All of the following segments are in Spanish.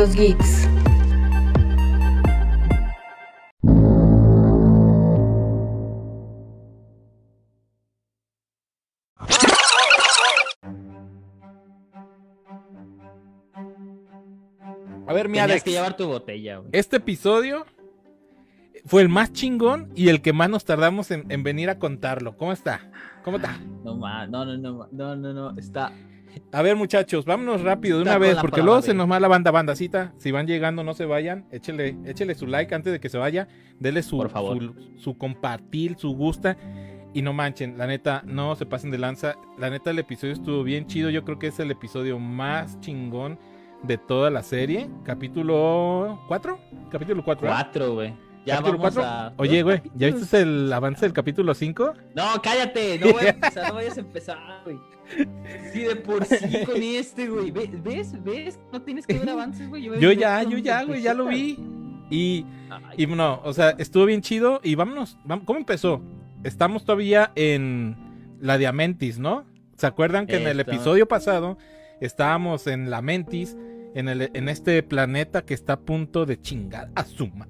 los geeks. A ver, mi Tenías Alex, que llevar tu botella, güey. este episodio fue el más chingón y el que más nos tardamos en, en venir a contarlo. ¿Cómo está? ¿Cómo está? No, ma- no, no, no, no, no, no, está... A ver, muchachos, vámonos rápido de una vez, porque luego se nos va la banda bandacita. Si van llegando, no se vayan. Échele, échele su like antes de que se vaya. Dele su, Por favor. su, su compartir, su gusta. Y no manchen, la neta, no se pasen de lanza. La neta, el episodio estuvo bien chido. Yo creo que es el episodio más chingón de toda la serie. Capítulo 4. Capítulo 4. Cuatro, güey. Ya Capítulo vamos 4. a... Oye, güey, ¿ya viste el avance del capítulo 5? No, cállate, no voy a empezar, no vayas a empezar, güey. Sí, de por sí con este, güey. Ve- ¿Ves? ¿Ves? No tienes que ver avances, güey. Yo ya, yo ya, güey, ya lo vi. Y, y no, o sea, estuvo bien chido. Y vámonos, ¿cómo empezó? Estamos todavía en la de Amentis, ¿no? ¿Se acuerdan que en el episodio pasado estábamos en la Mentis, en, el, en este planeta que está a punto de chingar a suma,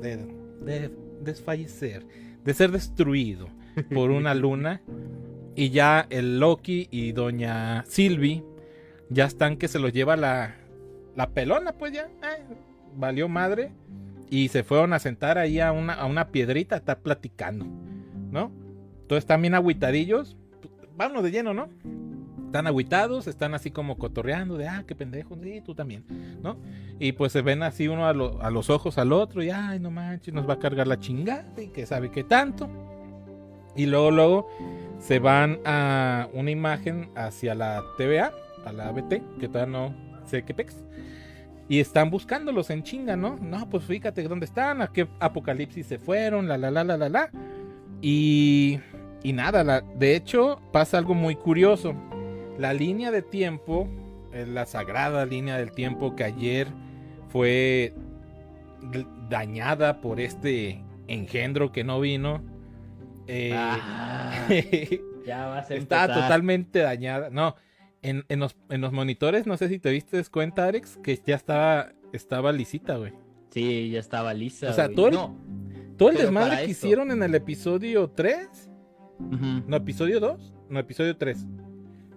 de, de desfallecer, de ser destruido por una luna? Y ya el Loki y doña Sylvie ya están que se los lleva la, la pelona, pues ya. eh, valió madre. Y se fueron a sentar ahí a una, a una piedrita a estar platicando, ¿no? Entonces bien agüitadillos. Vámonos de lleno, ¿no? Están agüitados, están así como cotorreando de, ah, qué pendejo, tú también, ¿no? Y pues se ven así uno a, a los ojos al otro y, ay, no manches, nos va a cargar la chingada y que sabe qué tanto. Y luego, luego se van a una imagen hacia la TVA, a la ABT, que todavía no sé qué pex. Y están buscándolos en chinga, ¿no? No, pues fíjate dónde están, a qué apocalipsis se fueron, la la la la la la. Y, y nada, de hecho pasa algo muy curioso. La línea de tiempo, la sagrada línea del tiempo que ayer fue dañada por este engendro que no vino. Eh, Ah, ya vas a está totalmente dañada. No, en, en los, en los monitores, no sé si te diste cuenta, Alex, que ya estaba, estaba lisita, güey. Sí, ya estaba lisa. O sea, güey. todo el- No. Todo el desmadre que esto- hicieron en el episodio 3, Ujú. no, episodio 2, no, episodio 3,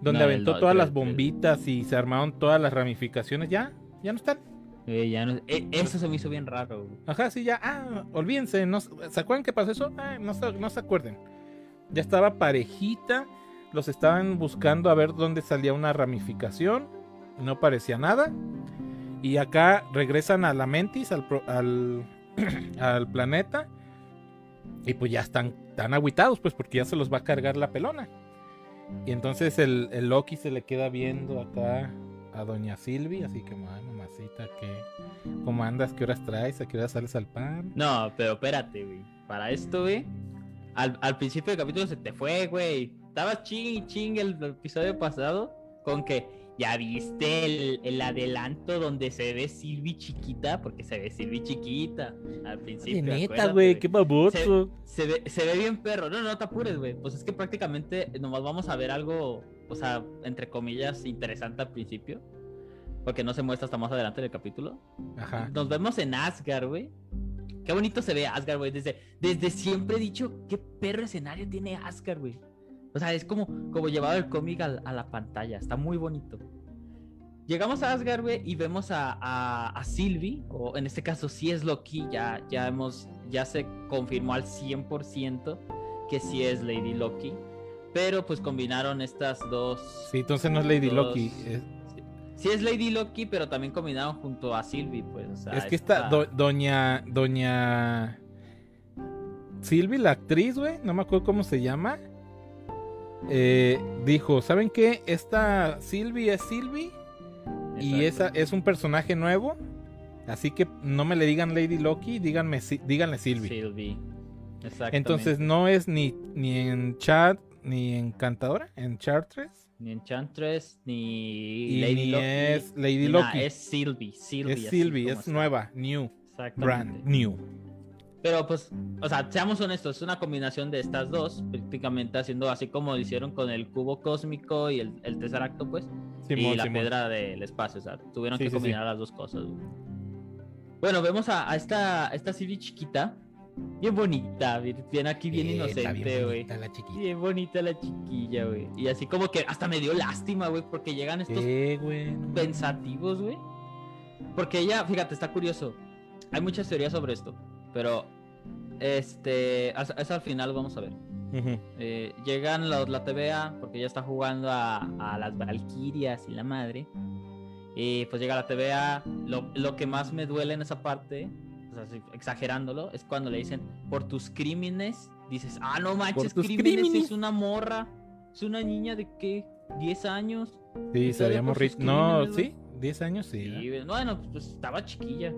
donde No, aventó todas las bombitas y se armaron todas las ramificaciones, ya, ya no están. Eh, eh, eso se me hizo bien raro. Ajá, sí, ya, ah, olvídense, ¿se acuerdan qué pasó eso? Ah, no, no se acuerden. Ya estaba parejita, los estaban buscando a ver dónde salía una ramificación, no parecía nada. Y acá regresan a la Mentis, al, al, planeta. Y pues ya están tan agüitados, pues porque ya se los va a cargar la pelona. Y entonces el, el Loki se le queda viendo acá a Doña Silvi, así que, "Ay, mamacita, ¿qué, ¿cómo andas? ¿Qué horas traes? ¿A qué horas sales al pan? No, pero espérate, güey. Para esto, güey. Al, al principio del capítulo se te fue, güey. Estabas ching y ching el episodio pasado con que ya viste el, el adelanto donde se ve Silvi chiquita, porque se ve Silvi chiquita al De principio. neta, acuérdate, güey, qué baboso. Se ve, se ve bien perro. No, no te apures, güey. Pues es que prácticamente nomás vamos a ver algo, o sea, entre comillas, interesante al principio. Porque no se muestra hasta más adelante del capítulo. Ajá. Nos vemos en Asgard, güey. Qué bonito se ve Asgard, güey. Desde, desde siempre he dicho qué perro escenario tiene Asgard, güey. O sea, es como, como llevado el cómic a, la pantalla. Está muy bonito. Llegamos a Asgard, güey, y vemos a, a, a Sylvie, o en este caso sí es Loki, ya, ya hemos, ya se confirmó al 100% que sí es Lady Loki. Pero pues combinaron estas dos. Sí, entonces no es Lady dos- Loki. Es, Sí es Lady Loki, pero también combinaron junto a Sylvie, pues. o sea, es que está esta- do- Doña. Doña. Silvi, la actriz, güey, no me acuerdo cómo se llama. eh, dijo: ¿Saben qué? Esta Silvi es Silvi. Y esa es un personaje nuevo. Así que no me le digan Lady Loki, díganme, díganle. Sylvie. Exactamente. Entonces no es ni, ni en chat ni encantadora, en Chartres. Ni Enchantress, ni Y Lady ni Loki. es Lady Loki. es Sylvie. Sylvie Es Sylvie, es está. nueva, new, brand new. Pero pues, o sea, seamos honestos, es una combinación de estas dos, prácticamente haciendo así como lo hicieron con el cubo cósmico y el, el tercer acto, pues. Simón, y la Simón. piedra del espacio, o sea, tuvieron Sí, que sí, sí. combinar las dos cosas. Bueno, vemos a, a esta, esta Sylvie chiquita, bien bonita, bien, aquí, bien Eh, inocente, güey. Bien bonita la chiquilla, güey. Y así como que hasta me dio lástima, güey, porque llegan estos Eh, no pensativos, güey. Porque ella, fíjate, está curioso. Hay muchas teorías sobre esto, pero este, eso al final vamos a ver. Eh, llegan los, la TVA porque ella está jugando a, a las Valquirias y la madre. Y pues llega la TVA. Lo, lo que más me duele en esa parte, sea, exagerándolo, es cuando le dicen por tus crímenes. Dices, ah, no manches, crímenes, crímenes". es una morra. Es una niña de qué? ¿10 años? Sí, ¿Y se veía todavía por sus morrito. No, sí, 10 años, sí. Sí, bueno, pues estaba chiquilla.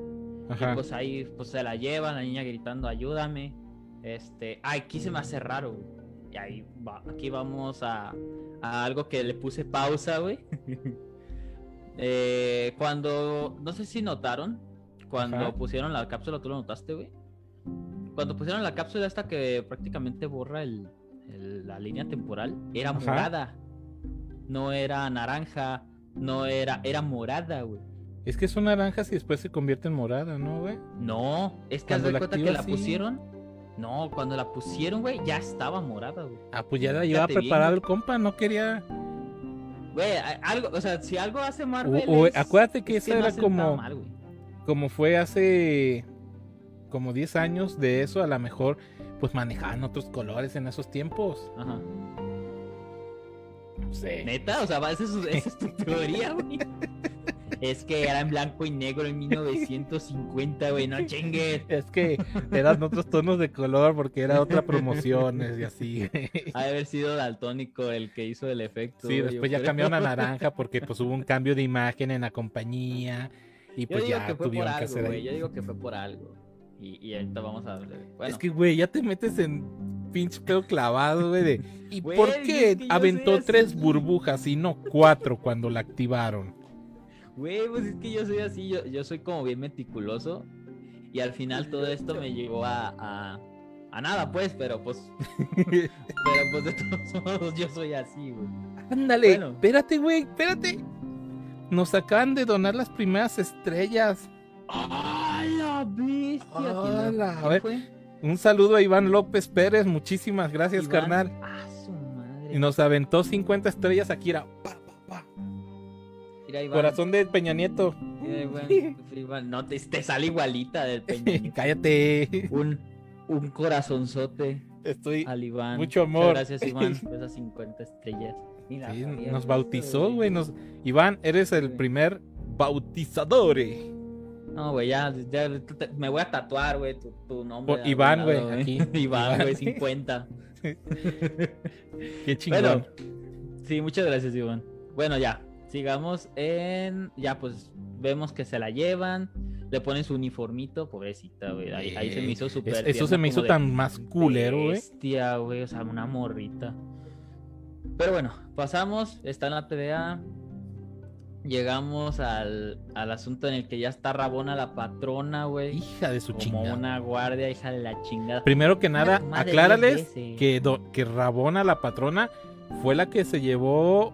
Y Ajá. pues ahí pues se la llevan, la niña gritando, ayúdame. Este, aquí se me hace raro. güey. Y ahí va, aquí vamos a, a algo que le puse pausa, güey. Eh, cuando, no sé si notaron, cuando Ajá. pusieron la cápsula, ¿tú lo notaste, güey? Cuando pusieron la cápsula esta que prácticamente borra el, el- la línea temporal, era Ajá. morada. No era naranja, no era, era morada, güey. Es que son naranjas y después se convierte en morada, ¿no, güey? No, es que Cuando de la cuenta que la sí. pusieron. No, cuando la pusieron, güey, ya estaba morada, güey. Ah, pues ya la llevaba güey. el compa, no quería. Güey, algo, o sea, si algo hace Marvel. O- o- es- acuérdate que es no era como- mal. Como fue hace como 10 años de eso, a lo mejor pues manejaban otros colores en esos tiempos. Ajá. No sé. Neta, o sea, va- esa es, esa es tu teoría, güey. Es que era en blanco y negro en 1950, güey, no chingues. Es que eran otros tonos de color porque era otra promociones y así. Ha de haber sido daltónico el que hizo el efecto. Sí, después ya creo. cambiaron a naranja porque pues hubo un cambio de imagen en la compañía y Yo pues digo ya que fue por tuvieron que algo, güey. Yo digo que fue por algo. Y, y ahorita vamos a ver. Bueno, Es que, güey, ya te metes en pinche pedo clavado, güey, de... ¿Y Güey, por es qué que yo aventó tres burbujas y no cuatro cuando la activaron? Güey, pues es que yo soy así, yo, yo soy como bien meticuloso. Y al final todo esto me llevó a, a, a nada, pues, pero pues. pero pues de todos modos yo soy así, güey. Ándale, Bueno. espérate, güey, espérate. Nos acaban de donar las primeras estrellas. ¡Ah, la bestia! ¿Quién lo- ¡Hala! quién A ver. Un saludo a Iván López Pérez, muchísimas gracias, Iván. carnal. ¡Ah, su madre! Y nos aventó 50 estrellas aquí, era. Mira, Iván, Corazón de Peña Nieto. mira, Iván, Iván, no, te, te sale igualita del peña. Cállate. un, un corazonzote Estoy. al Iván. Mucho Muchas amor. gracias, Iván, esas 50 estrellas. Mira, Sí, Javier, nos bautizó, güey. Nos... Iván, eres el primer bautizador. No, güey, ya, ya me voy a tatuar, güey, tu, tu nombre. Por Iván, güey, aquí. Iván, güey, 50. Qué chingón. Bueno, sí, muchas gracias, Iván. Bueno, ya, sigamos en. Ya, pues vemos que se la llevan, le ponen su uniformito, pobrecita, güey. Ahí, ahí se me hizo Es- súper. eso se me hizo tan más culero, güey. Bestia, güey, o sea, una morrita. Pero bueno, pasamos, está en la TVA. Llegamos al, al asunto en el que ya está Rabona la patrona, güey. Hija de su Como chingada. una guardia, hija de la chingada. Primero que nada, aclárales que, do- que Rabona, la patrona, fue la que se llevó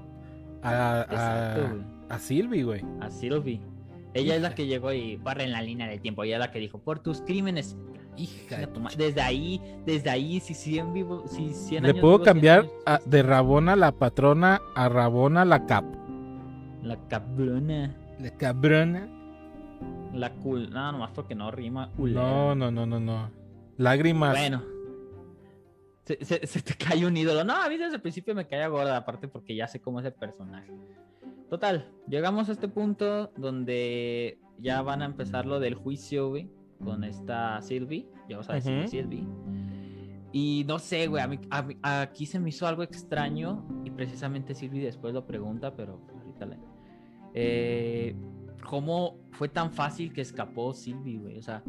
a, Exacto, a, güey. a Sylvie, güey. A Sylvie. Ella es la que llegó y barre en la línea del tiempo. Ella es la que dijo, por tus crímenes. Hija de Desde ahí, desde ahí, si 100 vivo, si 100 Le años puedo vivo, 100 cambiar años- a- de Rabona, la patrona, a Rabona, la cap. La cabrona. La cabrona. La cool. No, nomás porque no rima. No, no, no, no, no. Lágrimas. Bueno. Se, se- se te cae un ídolo. No, a mí desde el principio me caía gorda, aparte porque ya sé cómo es el personaje. Total, llegamos a este punto donde ya van a empezar lo del juicio, güey, con esta Sylvie. Ya vamos a decir. Sylvie. Y no sé, güey, a mí- a mí- aquí se me hizo algo extraño y precisamente Sylvie después lo pregunta, pero ahorita le... Eh, ¿Cómo fue tan fácil que escapó Sylvie, güey? O sea,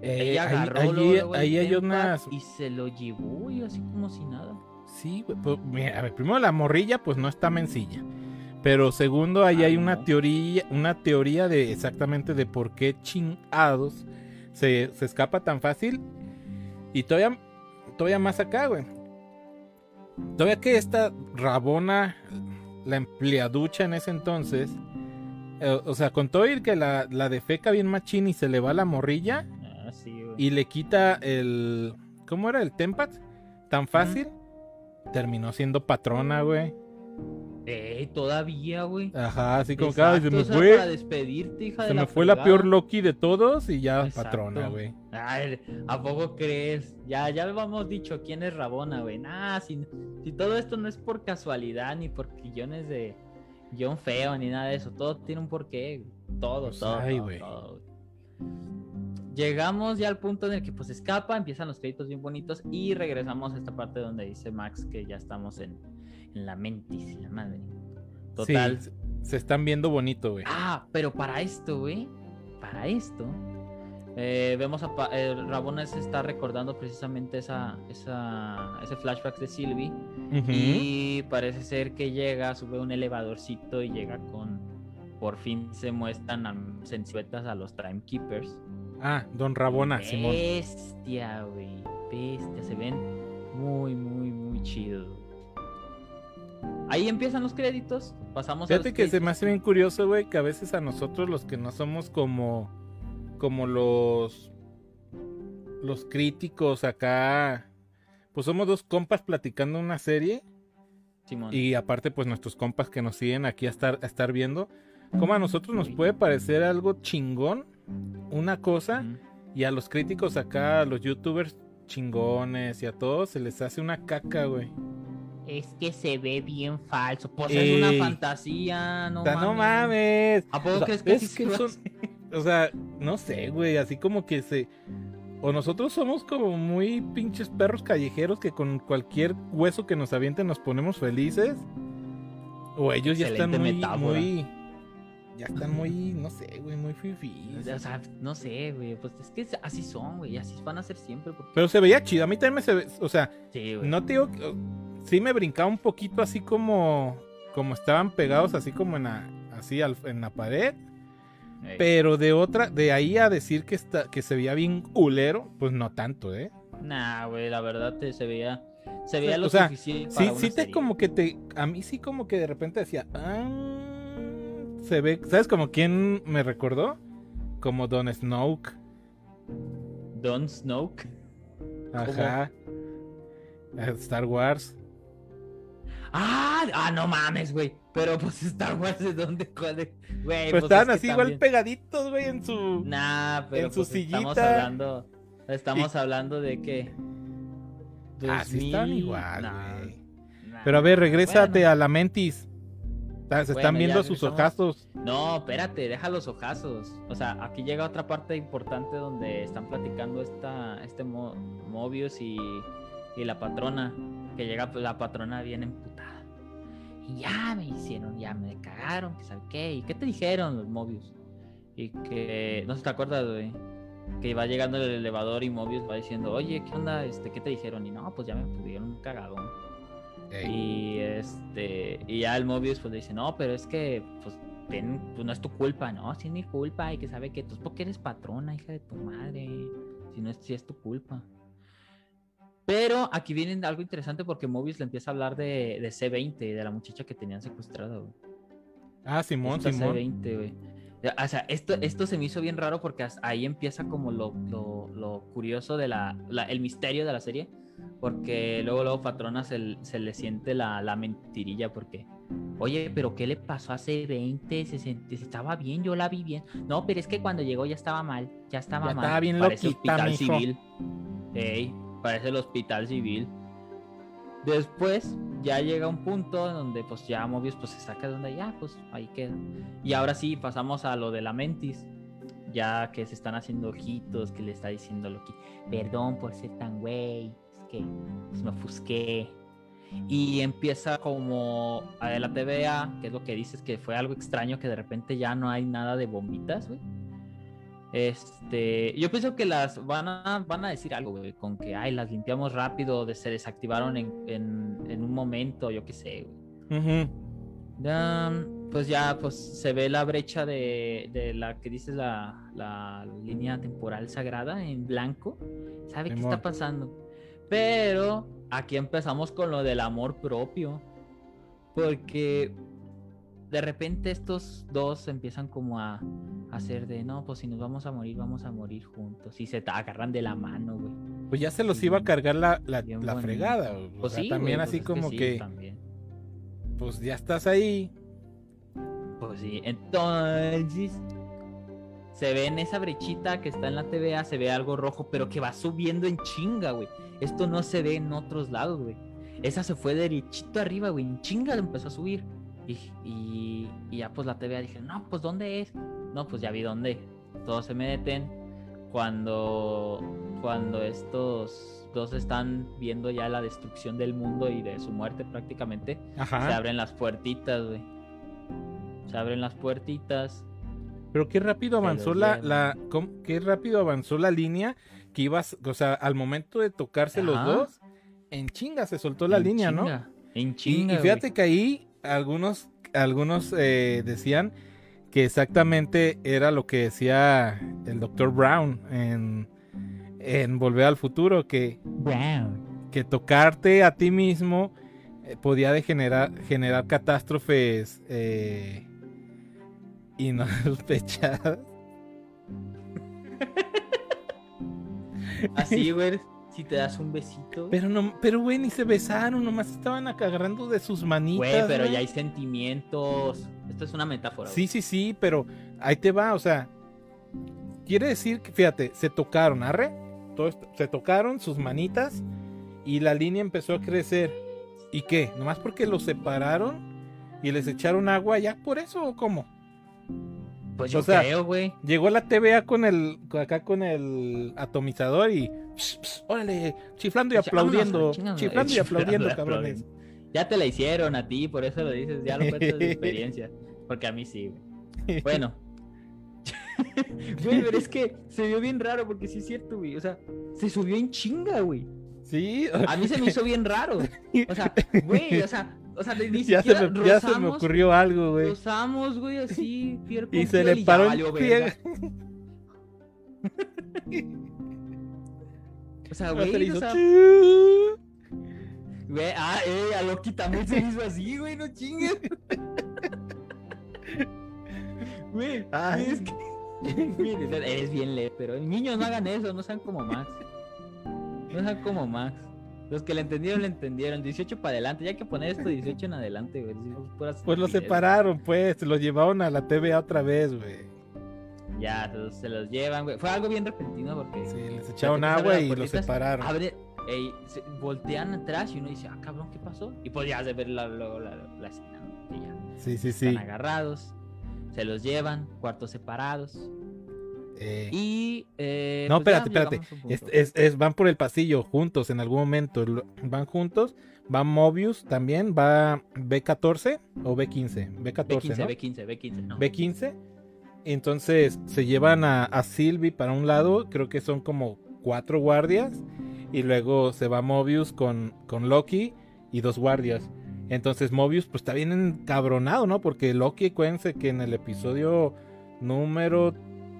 Eh, ella agarró ahí- luego, luego el ahí hay unas- y se lo llevó y así como si nada. Sí, güey. pues, mira, a ver, primero la morrilla, pues no está mencilla. Pero segundo, ahí Ah, hay una no. teoría, una teoría de exactamente de por qué chingados se, se escapa tan fácil. Y todavía, todavía más acá, güey. Todavía que esta Rabona, la empleaducha en ese entonces, eh, o sea, con todo ir que la, la defeca bien machín y se le va la morrilla Ah, sí, y le quita el. ¿Cómo era? El tempat. Tan fácil. Terminó siendo patrona, güey. Ey, todavía, güey. Ajá, así como "Ay, se me o sea, fue. Para despedirte, hija Se de me la fue la peor. Loki de todos y ya Exacto. patrona, güey. Ay, ¿a poco crees? Ya, ya habíamos dicho quién es Rabona, güey. Nah, si, si todo esto no es por casualidad, ni por guiones de guion feo, ni nada de eso. Todo tiene un porqué. Todo, Pues, todo, ay, todo, güey. todo, güey. Llegamos ya al punto en el que pues escapa, empiezan los créditos bien bonitos y regresamos a esta parte donde dice Max que ya estamos en, en la mentis, la madre. Total. Sí, se están viendo bonito, güey. Ah, pero para esto, güey, para esto, eh, vemos a Pa- eh, Rabona se está recordando precisamente esa, esa, ese flashback de Sylvie y parece ser que llega, sube un elevadorcito y llega con, por fin se muestran sensuetas a los Timekeepers. Ah, Don Rabona, Simón. Bestia, güey, bestia, se ven muy, muy, muy chidos. Ahí empiezan los créditos, pasamos a Fíjate que se créditos. me hace bien curioso, güey, que a veces a nosotros los que no somos como como los los críticos acá, pues somos dos compas platicando una serie Simón. y aparte pues nuestros compas que nos siguen aquí a estar a estar viendo, como a nosotros nos puede parecer algo chingón una cosa y a los críticos acá, a los youtubers chingones y a todos se les hace una caca, güey. Es que se ve bien falso. Pues Ey. es una fantasía, no O sea, mames. no mames. ¿A poco O sea, crees que es sí que son-? O sea, no sé, güey, así como que se... O nosotros somos como muy pinches perros callejeros que con cualquier hueso que nos avienten nos ponemos felices. O ellos ya están muy, metáfora. muy... Ya están muy, no sé, güey, muy fifís. O sea, no sé, güey. Pues es que así son, güey. Así van a ser siempre. Porque... Pero se veía chido, a mí también me se ve... O sea, Sí, güey. no te digo... que- Sí me brincaba un poquito así como... Como estaban pegados así como en la... Así al- en la pared. Pero de otra... De ahí a decir que, está, que se veía bien culero, pues no tanto, ¿eh? Nah, güey, la verdad te, se veía. Se veía lo O sea, suficiente. Sí, para una sí te serie. como que te... A mí sí como que de repente decía... "Ah, se ve... ¿Sabes como quién me recordó? Como Don Snoke. Don Snoke. Ajá. Eh, Star Wars. Ah, ah, no mames, güey. Pero pues Star Wars de dónde, cuál de- güey. Pues pues, estaban es que así igual pegaditos, güey, en su... Nah, pero en su pues, estamos sillita. hablando. Estamos hablando de que. Ah, sí están 2000, igual, nah, güey. nah. Pero a ver, regrésate Bueno. a la Mentis. Está- Se están viendo sus ojazos. No, espérate, deja los ojazos. O sea, aquí llega otra parte importante donde están platicando esta, este Mo- Mobius y, y la patrona. Que llega pues, la patrona bien emputada. Y ya me hicieron, ya me cagaron, que sabe qué. ¿Y qué te dijeron los Mobius? Y que, no sé, ¿te acuerdas, güey? Que va llegando el elevador y Mobius va diciendo, oye, ¿qué onda? Este, ¿Qué te dijeron? Y no, pues ya me pudieron un cagadón. Ey. Y este, y ya el Mobius pues le dice, no, pero es que pues, ten- pues, no es tu culpa, no, sí es mi culpa, y que sabe que tú es porque eres patrona, hija de tu madre, si no es, si es tu culpa. Pero aquí viene algo interesante porque Mobius le empieza a hablar de, de C20, de la muchacha que tenían secuestrada, güey. Ah, Simón, Esta Simón. C20, güey. O sea, esto, esto se me hizo bien raro porque hasta ahí empieza como lo, lo, lo curioso de la, la- el misterio de la serie. Porque luego, luego Patrona se, se le siente la, la mentirilla porque, oye, pero ¿qué le pasó a C20? Se, sent- se estaba bien, yo la vi bien. No, pero es que cuando llegó ya estaba mal, ya estaba Ya mal. estaba bien Parece loquita, hospital mijo. civil. Ey, parece el hospital civil. Después ya llega un punto donde pues ya Mobius pues se saca de donde ya pues ahí queda. Y ahora sí pasamos a lo de la Mentis. Ya que se están haciendo ojitos, que le está diciendo Loki, perdón por ser tan güey, me ofusqué. Y empieza como a la TVA, que es lo que dices que fue algo extraño que de repente ya no hay nada de bombitas, güey. Este, yo pienso que las van a, van a decir algo, güey, con que, ay, las limpiamos rápido, de, se desactivaron en, en, en un momento, yo qué sé, güey. Pues ya, pues se ve la brecha de, de la que dices la, la línea temporal sagrada en blanco. ¿Sabe qué está pasando? Pero aquí empezamos con lo del amor propio. Porque de repente estos dos empiezan como a, a hacer de, no, pues si nos vamos a morir, vamos a morir juntos. Y se te agarran de la mano, güey. Pues ya se los iba a cargar la, la, fregada. O Pues sea, sí, también güey, así pues es como sí, que, también. pues ya estás ahí. Pues sí, entonces se ve en esa brechita que está en la TVA, se ve algo rojo, pero que va subiendo en chinga, güey. Esto no se ve en otros lados, güey. Esa se fue derechito arriba, güey, en chinga empezó a subir. Y, y, y ya pues la TVA dije, no, pues ¿dónde es? No, pues ya vi dónde. Todos se meten. Cuando, cuando estos dos están viendo ya la destrucción del mundo y de su muerte prácticamente, se abren las puertitas, güey. Se abren las puertitas. Pero qué rápido avanzó la, la qué rápido avanzó la línea que ibas, o sea, al momento de tocarse los dos, en chinga se soltó la en línea, ¿no? chinga, En Y, chinga. y fíjate güey. que ahí algunos, algunos eh, decían que exactamente era lo que decía el doctor Brown en, en Volver al Futuro, que, Brown. que tocarte a ti mismo eh, podía degenerar, generar catástrofes eh. Así, güey. Si te das un besito. Pero no, pero güey, ni se besaron, nomás estaban agarrando de sus manitas. Güey, pero güey. ya hay sentimientos. Esto es una metáfora. Sí, sí, sí, pero ahí te va, o sea, quiere decir que, fíjate, se tocaron, arre, todo esto- se tocaron sus manitas y la línea empezó a crecer. ¿Y qué? ¿Nomás porque los separaron y les echaron agua ya por eso o cómo? Pues yo o sea, creo, güey. Llegó la TVA con el, acá con el atomizador y, pss, órale, chiflando y la aplaudiendo, chingada, chiflando y aplaudiendo, cabrones. Ya te la hicieron a ti, por eso lo dices. Ya lo cuentas de experiencia. Porque a mí sí, güey. Bueno. Güey, pero es que se vio bien raro porque sí es cierto, güey. O sea, se subió en chinga, güey. Sí, A mí se me hizo bien raro. O sea, güey, o sea, o sea, ni ya, se me, ya se me ocurrió algo, güey. Rozamos, güey, así, con Y se le paró el pie. O sea, Se le güey, hizo o sea, güey, ah, eh, a Loki también se hizo así, güey, no chingues. Güey, es que... Eres bien leve, pero niños no hagan eso, no sean como Max. No sean como Max. Los que le entendieron, le entendieron. 18 para adelante, ya hay que poner esto 18 en adelante, güey. puras Pues lo separaron, pues, se lo llevaron a la TVA otra vez, güey. Ya, se los, los llevan, güey. Fue algo bien repentino porque... Sí, les echaron agua y lo puertitas, separaron. Abre, ey, se- voltean atrás y uno dice, ah, cabrón, ¿qué pasó? Y pues ya se ve la, la, la, la escena, Sí, sí, sí. están agarrados, se los llevan, cuartos separados. Eh, Y. eh, No, pues espérate, espérate. es, es- es- van por el pasillo juntos en algún momento. Van juntos. Va Mobius también. Va B14 o B15. B14, B15, ¿no? B15, B15, no. B15. Entonces se llevan a, a Sylvie para un lado. Creo que son como cuatro guardias. Y luego se va Mobius con, con Loki y dos guardias. Entonces Mobius pues está bien encabronado, ¿no? Porque Loki, acuérdense que en el episodio número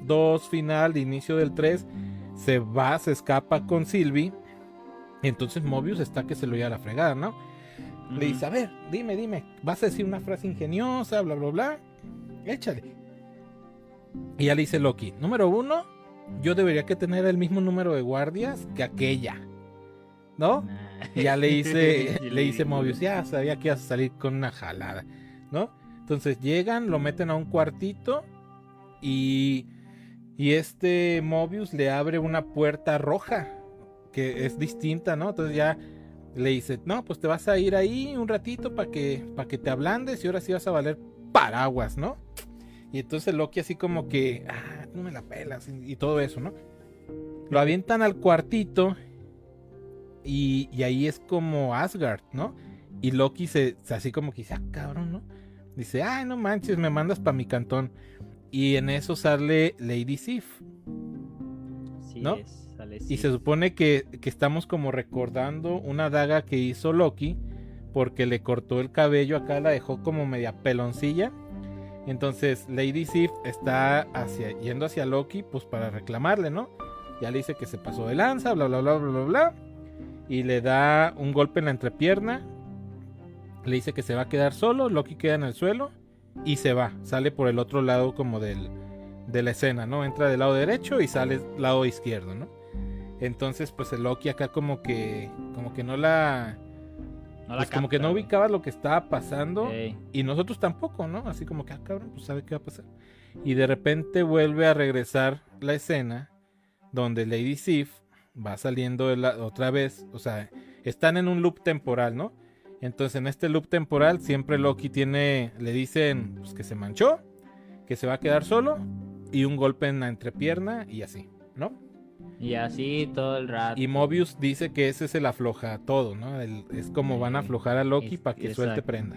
2 final, de inicio del 3, se va, se escapa con Sylvie. Entonces Mobius está que se lo lleva a la fregada, ¿no? Le dice, a ver, dime, dime, vas a decir una frase ingeniosa, bla, bla, bla. Échale. Y ya le dice Loki, número uno, yo debería que tener el mismo número de guardias que aquella. ¿No? Nah. Y ya le dice, le dice. Mobius, ya sabía que ibas a salir con una jalada, ¿no? Entonces llegan, lo meten a un cuartito y, y este Mobius le abre una puerta roja que es distinta, ¿no? Entonces ya le dice, no, pues te vas a ir ahí un ratito para que, que te ablandes y ahora sí vas a valer paraguas, ¿no? Y entonces Loki así como que, ah, no me la pelas y, todo eso, ¿no? Lo avientan al cuartito y, y ahí es como Asgard, ¿no? Y Loki se, se así como que dice, ah, cabrón, ¿no? Dice, ay, no manches, me mandas para mi cantón. Y en eso sale Lady Sif. Sí ¿no? es, sale Y se supone que, que estamos como recordando una daga que hizo Loki porque le cortó el cabello acá, la dejó como media peloncilla. Entonces Lady Sif está hacia, yendo hacia Loki pues para reclamarle, ¿no? Ya le dice que se pasó de lanza, bla, bla, bla, bla, bla, bla. Y le da un golpe en la entrepierna. Le dice que se va a quedar solo, Loki queda en el suelo. Y se va, sale por el otro lado como del, de la escena, ¿no? Entra del lado derecho y sale del lado izquierdo, ¿no? Entonces, pues el Loki acá como que, como que no la, No la pues como que no ubicaba lo que estaba pasando y nosotros tampoco, ¿no? Así como que, ah, cabrón, pues sabe qué va a pasar. Y de repente vuelve a regresar la escena donde Lady Sif va saliendo de la- otra vez, o sea, están en un loop temporal, ¿no? Entonces en este loop temporal siempre Loki tiene, le dicen pues, que se manchó, que se va a quedar solo y un golpe en la entrepierna y así, ¿no? Y así todo el rato. Y Mobius dice que ese es el afloja todo, ¿no? El- es como van a aflojar a Loki para que suelte exacto. prenda.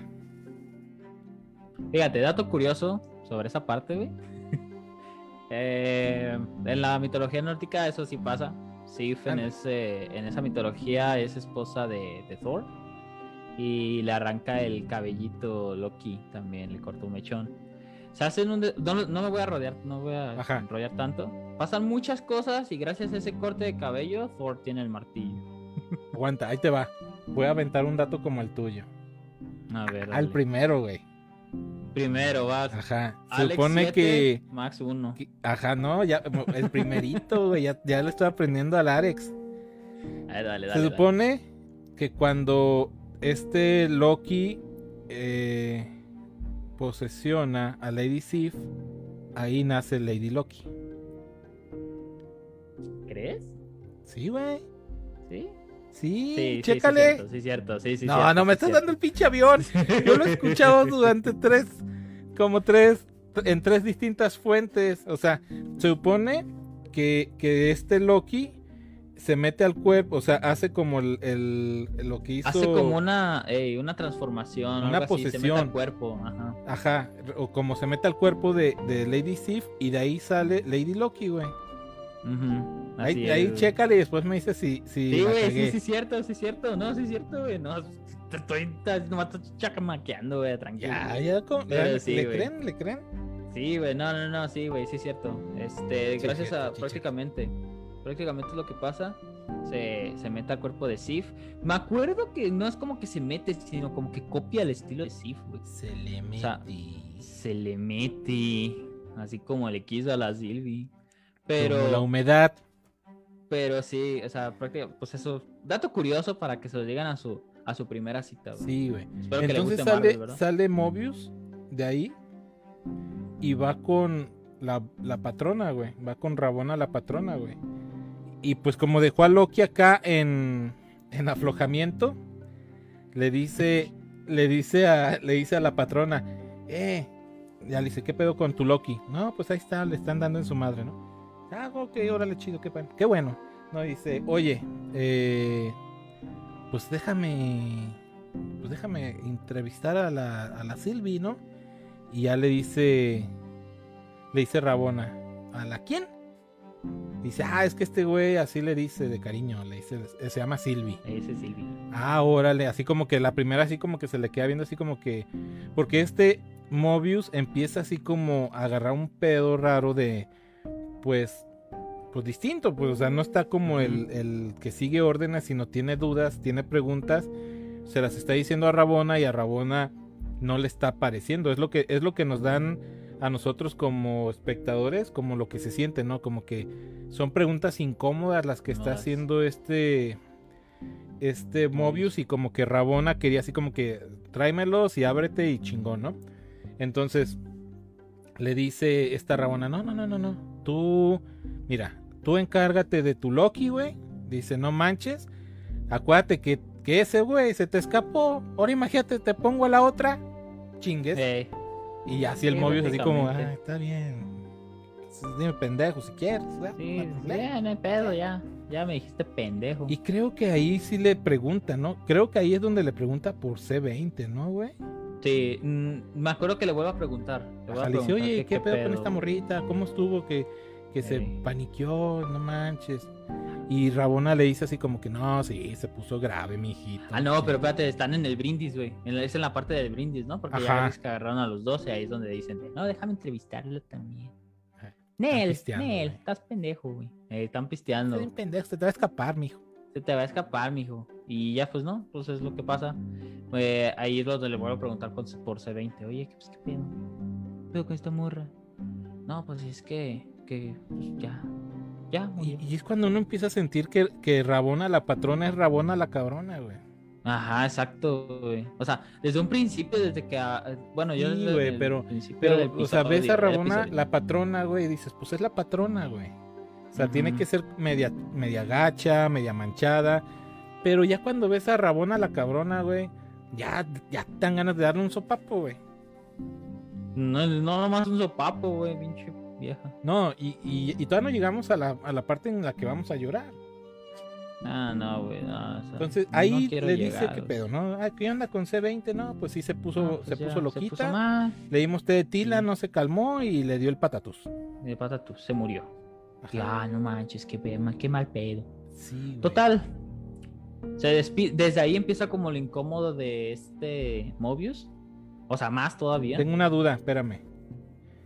Fíjate, dato curioso sobre esa parte, güey. Eh, en la mitología nórdica eso sí pasa. Sif en, ese, en esa mitología es esposa de, de Thor. Y le arranca el cabellito Loki también, le corta un mechón. Se hacen un... de- No, no me voy a rodear, no voy a Ajá. enrollar tanto. Pasan muchas cosas y gracias a ese corte de cabello, Thor tiene el martillo. Aguanta, ahí te va. Voy a aventar un dato como el tuyo. A ver, Al dale. primero, güey. primero vas. Ajá. Se Alex supone 7, que, Max 1. que- Ajá, no, ya. El primerito, güey. Ya, ya le estoy aprendiendo al Arex. dale, dale, Se dale. supone que cuando este Loki eh, posesiona a Lady Sif, ahí nace Lady Loki. ¿Crees? Sí, güey. ¿Sí? Sí, Sí, sí, chécale. Sí, cierto, sí, cierto. Sí, sí, no, cierto, no me estás cierto. dando el pinche avión. Yo lo he escuchado durante tres, como tres, en tres distintas fuentes. O sea, se supone que, que este Loki se mete al cuerpo, o sea, hace como el, el- lo que hizo. Hace como una, ey, una transformación, Una algo así, se mete posesión. al cuerpo, ajá. Ajá, o como se mete al cuerpo de, de Lady Sif y de ahí sale Lady Loki, güey. Ujú, así Ahí, ahí chécale y después me dice si, si Sí, güey, sí, sí, cierto, sí, cierto. No, sí, cierto, güey. No, te estoy, nomás chacamaqueando, güey, tranquilo. Ya, ya, con- Pero ¿le, sí, le güey. creen? ¿Le creen? Sí, güey, no, no, no, sí, güey, sí es cierto. Este, Sí, gracias cierto, a sí, prácticamente, prácticamente es lo que pasa. Se, se mete al cuerpo de Sif. Me acuerdo que no es como que se mete, sino como que copia el estilo de Sif, güey. Se le O sea, se le mete, así como le quiso a la Sylvie. Pero, Como la humedad. pero sí, o sea, prácticamente, pues eso, dato curioso para que se lo digan a su, a su primera cita, güey. Sí, güey. Espero que le Entonces guste sale, Marvel, sale Mobius de ahí y va con la, la patrona, güey. Va con Rabona la patrona, güey. Y pues como dejó a Loki acá en, en aflojamiento, le dice, le dice a, le dice a la patrona, eh, ya le dice, ¿qué pedo con tu Loki? No, pues ahí está, le están dando en su madre, ¿no? Ah, ok, órale, chido, qué, qué bueno. No, dice, oye, eh, pues déjame, pues déjame entrevistar a la, a la Sylvie, ¿no? Y ya le dice, le dice Rabona, ¿a la quién? Dice, ah, es que este güey así le dice de cariño, le dice, eh, se llama Sylvie. Ese es Sylvie. Ah, órale, así como que la primera así como que se le queda viendo así como que... Porque este Mobius empieza así como a agarrar un pedo raro de... Pues... Pues distinto, pues, o sea, no está como el, el que sigue órdenes, sino tiene dudas, tiene preguntas, se las está diciendo a Rabona y a Rabona no le está pareciendo. Es lo que, es lo que nos dan a nosotros como espectadores, como lo que se siente, ¿no? Como que son preguntas incómodas las que está haciendo este este Mobius y como que Rabona quería así como que tráemelos y ábrete y chingón, ¿no? Entonces le dice esta Rabona, no, no, no, no, no, tú, mira, tú encárgate de tu Loki, güey. Dice, no manches, acuérdate que, que ese güey se te escapó. Ahora imagínate, te pongo a la otra, chingues. Ey, y así el sí, Mobius así como, ah, está bien. Dime pendejo si quieres. sí, hay problema". ya, no hay pedo, ya. Ya me dijiste pendejo. Y creo que ahí sí le pregunta, ¿no? Creo que ahí es donde le pregunta por C20, ¿no, güey? Sí, mm, me acuerdo que le vuelvo a preguntar. Le a Ajá, dice, preguntar oye, que ¿qué, pedo, con esta güey". morrita? ¿Cómo estuvo que, que se paniqueó? No manches. Y Rabona le dice así como que no, sí, se puso grave, mi hijito. Ah, no, pero espérate, están en el brindis, güey. Es en la parte del brindis, ¿no? Porque Ajá. ya ves que agarraron a los 12, ahí es donde dicen, no, déjame entrevistarlo también. Ajá. Nel, Nel, estás pendejo, güey. Eh, están pisteando. Estás pendejo, se te va a escapar, mijo. se te va a escapar, mijo. Y ya, pues no, pues es lo que pasa. Eh, ahí es donde le vuelvo a preguntar por C20. Oye, pues, ¿qué pedo? ¿Qué pedo con esta morra? No, pues es que, que pues, ya, ya, Y, y es cuando uno empieza a sentir que, que Rabona la patrona es Rabona la cabrona, güey. Ajá, exacto, güey. O sea, desde un principio, desde que, ah, eh, bueno, yo Sí, güey, pero- Pero, o sea, ves a Rabona, la patrona, güey, y dices, pues es la patrona, güey. O sea, tiene que ser media, media gacha, media manchada. Pero ya cuando ves a Rabona, la cabrona, güey, ya, ya te dan ganas de darle un sopapo, güey. No, no nomás un sopapo, güey, pinche vieja. No, y, y, y todavía no llegamos a la, a la parte en la que vamos a llorar. Ah, no, güey, no, o sea, Entonces ahí le llegar, dice qué pedo, ¿no? Ah, ¿qué onda con C20? No, pues sí se puso, No, pues se ya, puso loquita. le dimos té de tila, Sí. no se calmó y le dio el patatús. De patatús, se murió. Ajá. Ah, no manches, qué, pe- qué mal pedo. Sí. Total. Se Desde ahí empieza como lo incómodo de este Mobius. O sea, más todavía. Tengo una duda, espérame.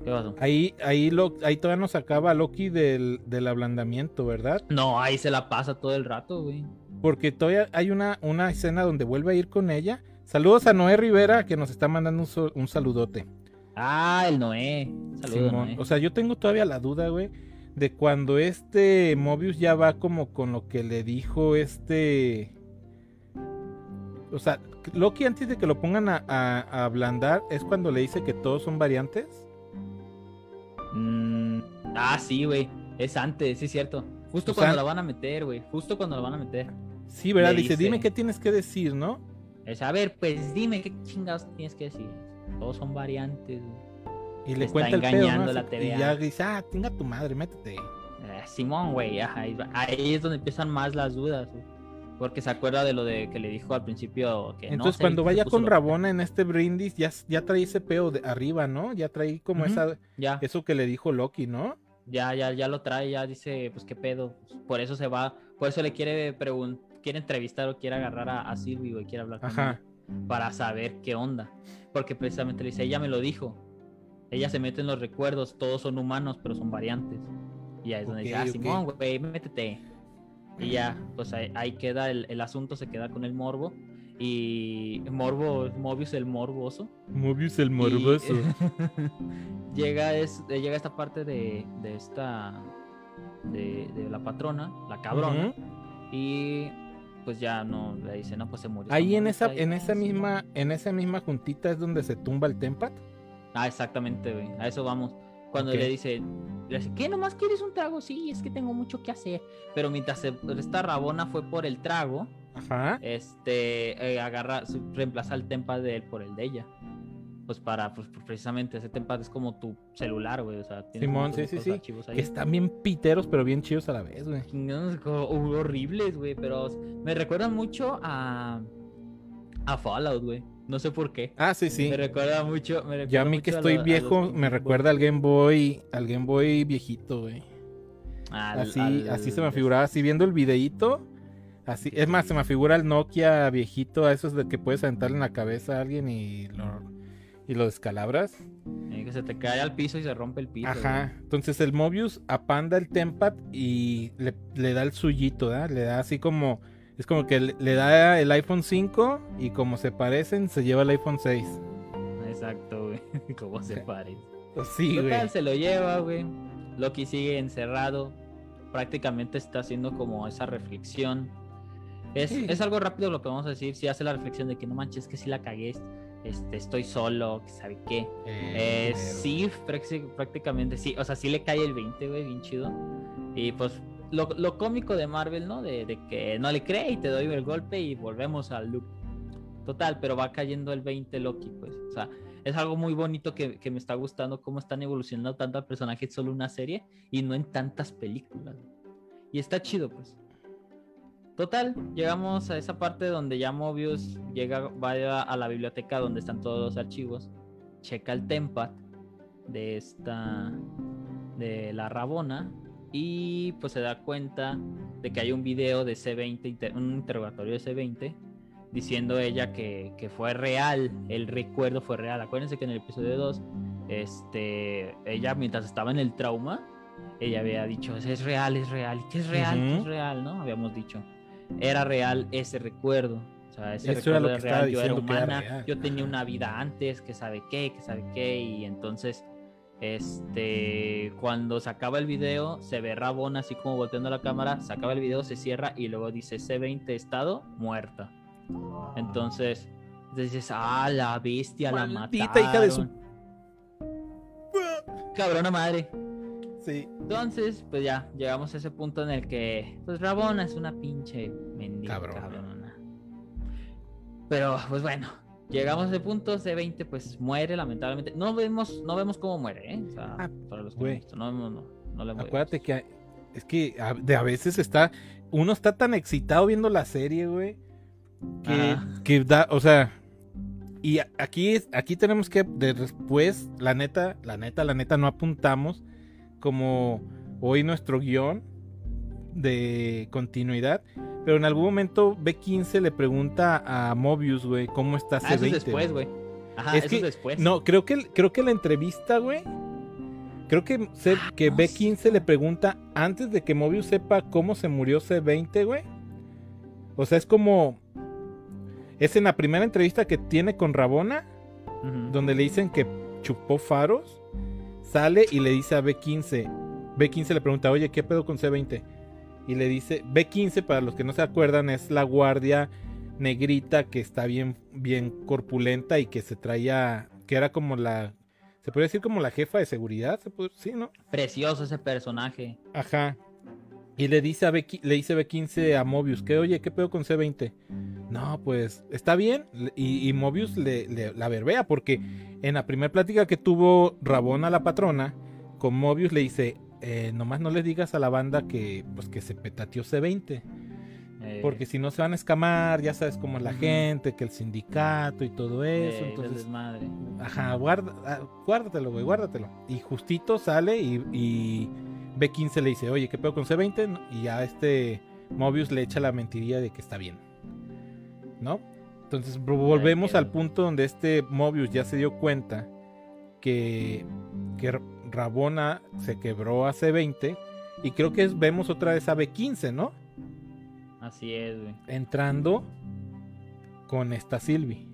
¿Qué pasó? Ahí, ahí, lo, ahí todavía nos acaba Loki del, del ablandamiento, ¿verdad? No, ahí se la pasa todo el rato, güey. Porque todavía hay una, una escena donde vuelve a ir con ella. Saludos a Noé Rivera que nos está mandando un, so- un saludote. Ah, el Noé. Saludos. Noé. O sea, yo tengo todavía la duda, güey, de cuando este Mobius ya va como con lo que le dijo este... O sea, Loki antes de que lo pongan a, a- a ablandar es cuando le dice que todos son variantes. Mm, ah, sí, güey. Es antes, sí es cierto. Justo O cuando sea- la van a meter, güey. Justo cuando la van a meter. Sí, ¿verdad? Le Dice, dice- dime qué tienes que decir, ¿no? Es, a ver, pues dime qué chingados tienes que decir. Todos son variantes. güey. Y le Está cuenta el pedo, ¿no? engañando la TVA. Y ya dice, ah, tenga tu madre, métete. Eh, Simón, güey. Ahí, ahí es donde empiezan más las dudas. güey. Porque se acuerda de lo de que le dijo al principio que Entonces, cuando vaya con. Rabona en este brindis, ya, ya trae ese pedo de arriba, ¿no? Ya trae como esa, Ya, eso que le dijo Loki, ¿no? ya, ya, ya lo trae, ya dice, pues qué pedo. Por eso se va, por eso le quiere preguntar, quiere entrevistar o quiere agarrar a, a Sylvie, güey, quiere hablar con Ajá. ella para saber qué onda. Porque precisamente le dice, ella me lo dijo. Ella se mete en los recuerdos, todos son humanos, pero son variantes. Y ahí es donde dice, ah. Simón, güey, métete. Y ya, pues ahí, ahí queda el, el asunto, se queda con el morbo. Y Morbo, Mobius el morboso. Mobius el Y- morboso. llega, es, llega esta parte de, de esta. De, de la patrona, la cabrona. Y pues ya no le dice, no, pues se murió. Ahí en morrita", esa, en ya, esa misma, en esa misma juntita es donde se tumba el Tempat. Ah, exactamente, güey. A eso vamos. Cuando Ok. le dice, le dice, ¿qué nomás quieres un trago? Sí, es que tengo mucho que hacer. Pero mientras esta rabona fue por el trago, Ajá. este, eh, agarra, reemplaza el tempad de él por el de ella. Pues para, pues precisamente ese tempad es como tu celular, güey. O sea, Simón, sí, sí, sí. Que están bien piteros, pero bien chidos a la vez, güey. No, horribles, güey, pero me recuerdan mucho a a Fallout, güey. No sé por qué. Ah, sí, sí. Me recuerda mucho. Me Ya a mí que estoy lo- viejo, me recuerda al Game Boy, al Game Boy viejito, güey. al- Así, al- así se me figuraba, así viendo el videíto. Así, es más, se me figura el Nokia viejito, a esos de que puedes aventarle en la cabeza a alguien y lo, y lo descalabras. Eh, que se te cae al piso y se rompe el piso. Ajá. Entonces el Mobius apanda el Tempat y le, le da el suyito, ¿verdad? Le da así como. Es como que le, da el iPhone 5 y como se parecen, se lleva el iPhone 6. güey. Exacto, güey. Cómo se parece. Pues sí, güey. Se lo lleva, güey. Loki sigue encerrado. Prácticamente está haciendo como esa reflexión. Es, Sí. es algo rápido lo que vamos a decir. Si hace la reflexión de que no manches, que si la cagué. Este, estoy solo, que sabe qué. Eh, Eh, sí, prácti- prácticamente sí. O sea, sí le cae el 20, güey, bien chido. Y pues lo, lo cómico de Marvel, ¿no? De, que no le cree y te doy el golpe y volvemos al loop. Total, pero va cayendo el 20 Loki, pues. O sea, es algo muy bonito que, que me está gustando cómo están evolucionando tanto al personaje en solo una serie y no en tantas películas. Y está chido, pues. Total, llegamos a esa parte donde ya Mobius llega, va a la biblioteca donde están todos los archivos, checa el tempat de esta, de la Rabona y pues se da cuenta de que hay un video de C20, inter- un interrogatorio de C20 diciendo ella que, que fue real, el recuerdo fue real. Acuérdense que en el episodio 2, este, ella mientras estaba en el trauma, ella había dicho, es real, es real, ¿y qué es real? ¿Qué es real? ¿No? Habíamos dicho. era real ese recuerdo. O sea, ese Eso era recuerdo lo era que estaba real, yo era que humana, yo tenía una vida antes, que sabe qué, que sabe qué, y entonces, este, cuando se acaba el video, se ve Rabón así como volteando la cámara, se acaba el video, se cierra y luego dice C20 estado, muerta. Entonces, entonces dices, ah, la bestia, la mataron. hija de su- Cabrona madre. Sí. Entonces, pues ya, llegamos a ese punto en el que, pues Rabona es una pinche mendiga Cabrona. cabrona. Pero, pues bueno, llegamos a ese punto, C20 pues muere lamentablemente. No vemos, no vemos cómo muere, ¿eh? O sea, Ah, para los que no visto, no, vemos, no, no le. Acuérdate que es que a, de a veces está uno está tan excitado viendo la serie, güey, que, que da, o sea, y aquí aquí tenemos que de después, la neta, la neta, la neta no apuntamos como hoy nuestro guion de continuidad, pero en algún momento B15 le pregunta a Mobius, güey, cómo está Ah, eso C20. es después, güey. Ajá, Es eso que- es después. No, creo que, creo que la entrevista, güey. Creo que, se- Ah, que no B15 le pregunta antes de que Mobius sepa cómo se murió C20, güey. O sea, es como. Es en la primera entrevista que tiene con Rabona, donde le dicen que chupó faros. Sale y le dice a B15. B15 le pregunta, oye, ¿qué pedo con C20? Y le dice, B15, para los que no se acuerdan, es la guardia negrita que está bien, bien corpulenta y que se traía, que era como la, se podría decir como la jefa de seguridad, se puede, sí, ¿no? Precioso ese personaje. Ajá. Y le dice a B, le dice B15 a Mobius que, oye, ¿qué pedo con C20? No, pues está bien. Y, y Mobius le, le- la verbea porque en la primera plática que tuvo Rabona la patrona, con Mobius le dice, eh, nomás no les digas a la banda que, pues, que se petateó C20. eh, Porque si no se van a escamar, ya sabes cómo es la gente, que el sindicato y todo eso. eh, del entonces, desmadre. Ajá, guarda, ah, guárdatelo, güey, guárdatelo. Y justito sale y, y B15 le dice, oye, ¿qué pedo con C20? No, Y ya este Mobius le echa la mentiría de que está bien. ¿No? Entonces vo- volvemos al punto donde este Mobius ya se dio cuenta que, que Rabona se quebró a C20. Y creo que vemos otra vez a B15, ¿no? Así es, güey. Entrando con esta Sylvie.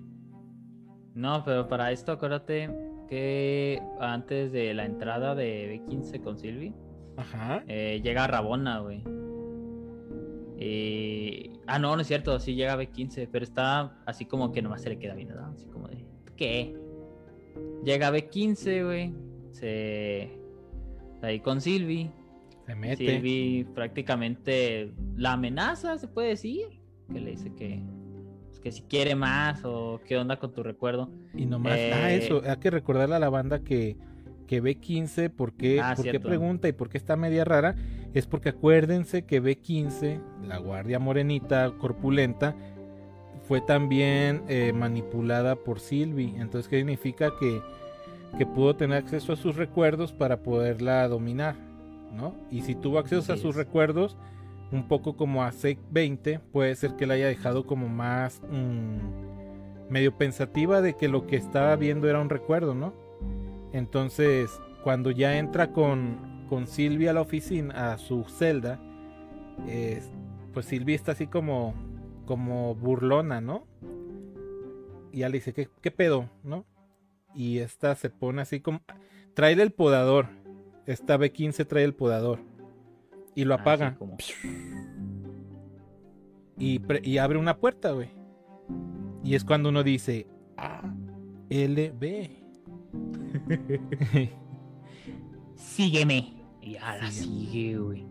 No, pero para esto acuérdate que antes de la entrada de B15 con Silvi, Ajá. eh, llega Rabona, güey. Y... Ah, no, no es cierto, sí llega B15, pero está así como que nomás se le queda bien, ¿verdad? Así como de, ¿qué? Llega B15, güey, se... está ahí con Silvi. Se mete. Silvi prácticamente la amenaza, se puede decir. Que le dice que, pues, que si quiere más o qué onda con tu recuerdo. Y nomás, ah, Eh, eso, hay que recordarle a la banda que, que B15, ¿por qué, Ah, por qué pregunta y por qué está media rara? Es porque acuérdense que B15, la guardia morenita corpulenta, fue también eh, manipulada por Sylvie. Entonces, ¿qué significa? Que, que pudo tener acceso a sus recuerdos para poderla dominar, ¿no? Y si tuvo acceso a sus recuerdos, un poco como a Sec 20, puede ser que la haya dejado como más mm, medio pensativa de que lo que estaba viendo era un recuerdo, ¿no? Entonces, cuando ya entra con, con Silvia a la oficina, a su celda, es- pues Silvia está así como, como burlona, ¿no? Y ya le dice, ¿qué, qué pedo, no? Y esta se pone así como... Trae el podador. Esta B15 trae el podador. Y lo Así apaga. como- Y, abre una puerta, güey. Y es cuando uno dice, A, L, B. Sígueme. Y la Sígueme. sigue, güey.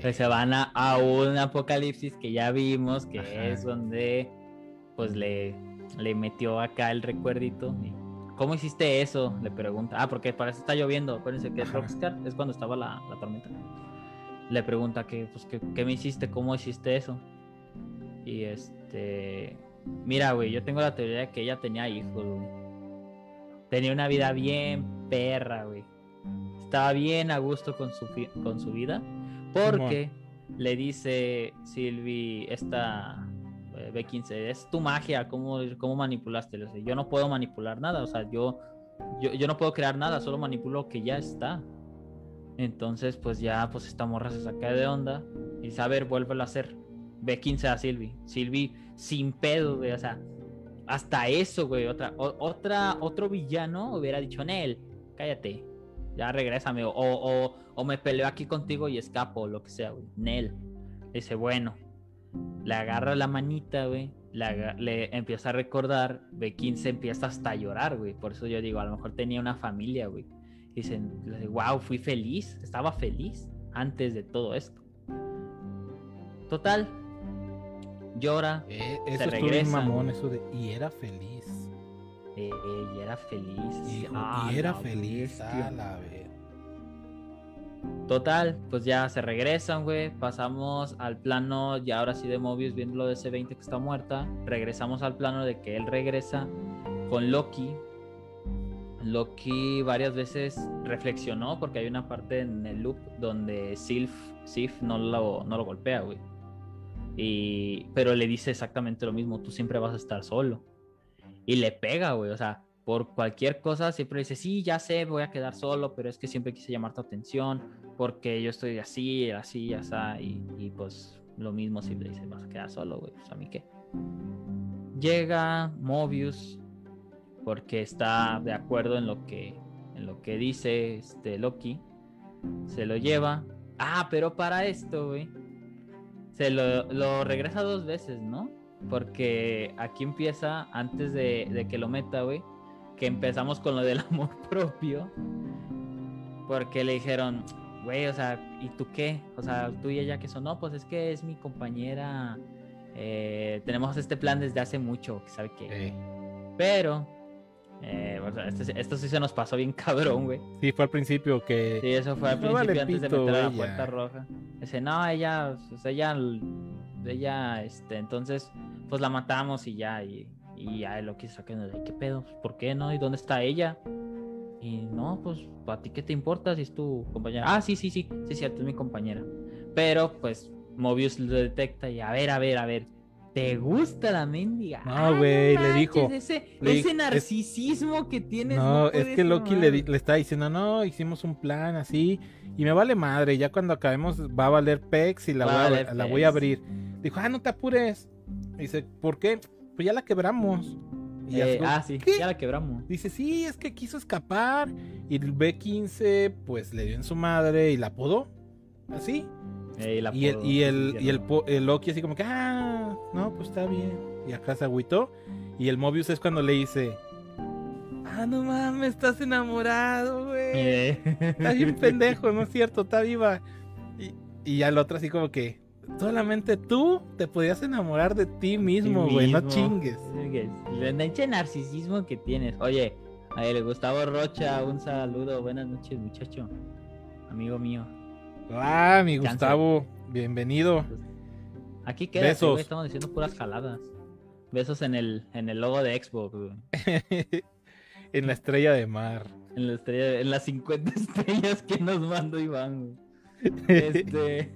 Pues se van a, a un apocalipsis que ya vimos, que Ajá. es donde pues le, le metió acá el recuerdito. y, ¿Cómo hiciste eso? Le pregunta. Ah, porque para eso está lloviendo. Acuérdense que es. Rockstar, es cuando estaba la, la tormenta. Le pregunta que, pues, que, ¿qué me hiciste? ¿Cómo hiciste eso? Y este. Mira, güey, yo tengo la teoría de que ella tenía hijos, güey. Tenía una vida bien perra, güey. Estaba bien a gusto con su, con su vida. Porque le dice Silvi, esta eh, B15, es tu magia, ¿cómo, cómo manipulaste? Yo no puedo manipular nada, o sea, yo, yo, yo no puedo crear nada, solo manipulo lo que ya está. Entonces, pues ya, pues esta morra se saca de onda y dice, a ver, vuélvelo a hacer. B15 a Sylvie. Sylvie sin pedo. O sea, hasta eso, güey. Otra, otra, otro villano hubiera dicho, Nel, cállate. Ya regrésame. O, o, o me peleo aquí contigo y escapo, o lo que sea, güey. Nel. Dice, bueno. Le agarra la manita, güey. Le, empieza a recordar. B15 empieza hasta a llorar, güey. Por eso yo digo, a lo mejor tenía una familia, güey. Dicen, wow, fui feliz. Estaba feliz antes de todo esto. Total. Llora. Eh, eso Se regresan. mamón, eso de. Y era feliz. eh, y era feliz. Hijo, Ah, y era feliz. bestia. A la vez. Total, pues ya se regresan, güey. Pasamos al plano, ya ahora sí de Mobius, viendo lo de C20 que está muerta. Regresamos al plano de que él regresa con Loki. Loki varias veces reflexionó porque hay una parte en el loop donde Sif, Sif no, lo, no lo golpea, güey. Y, pero le dice exactamente lo mismo, tú siempre vas a estar solo. Y le pega, güey, o sea, por cualquier cosa siempre dice, sí, ya sé, voy a quedar solo, pero es que siempre quise llamar tu atención porque yo estoy así, así, así, y, y pues lo mismo si le dice, vas a quedar solo, güey, pues a mí qué. Llega Mobius porque está de acuerdo en lo que, en lo que dice este Loki, se lo lleva. Ah, pero para esto, güey, se lo, lo regresa dos veces, ¿no? Porque aquí empieza, antes de, de que lo meta, güey, que empezamos con lo del amor propio. Porque le dijeron, güey, o sea, ¿y tú qué? O sea, tú y ella que son, no, pues es que es mi compañera. eh, tenemos este plan desde hace mucho, sabe. Eh, Pero, eh, o sea, este- esto sí se nos pasó bien cabrón, güey. sí, fue al principio que. Sí, eso fue al No principio vale antes de meter a la puerta roja. Dice, no, ella, pues ella, ella, este, entonces, pues la matamos y ya, y, y ya lo quiso sacar de qué pedo, Pues, ¿por qué no? ¿Y dónde está ella? Y no, pues, ¿a ti qué te importa si es tu compañera? Ah, sí, sí, sí, sí, es cierto, es mi compañera. Pero, pues, Mobius lo detecta y a ver, a ver, a ver. ¿Te gusta la mendiga? No, Ah, güey, le dijo- Ese, le ese di- es- narcisismo que tienes. No, es puede que Loki le, le está diciendo, no, hicimos un plan así y me vale madre, ya cuando acabemos va a valer Pex y la, Va voy, a la voy a abrir. Dijo, ah, no te apures. Dice, ¿por qué? Pues ya la quebramos. Y Eh, ah, sí, ¿qué? ya la quebramos. Dice, sí, es que quiso escapar y el B15 pues le dio en su madre y la podó. Así. Eh, Y el, y el, y el, Loki así como que, ah, no, pues está bien. Y acá se agüitó. Y el Mobius es cuando le dice, ah, no mames, estás enamorado, güey. Eh. Estás bien pendejo, ¿no es cierto? Está viva. Y, y ya el otro así como que, solamente tú te podías enamorar de ti mismo, Sí güey, no chingues. El pinche narcisismo que tienes. Oye, a el Gustavo Rocha, un saludo. Buenas noches, muchacho. Amigo mío. Ah, mi Cáncer. Gustavo, bienvenido. Aquí queda, Besos. estamos diciendo puras jaladas. Besos en el, en el logo de Xbox, en la estrella de mar. En, la estrella- en las 50 estrellas que nos mandó Iván, güey. Este.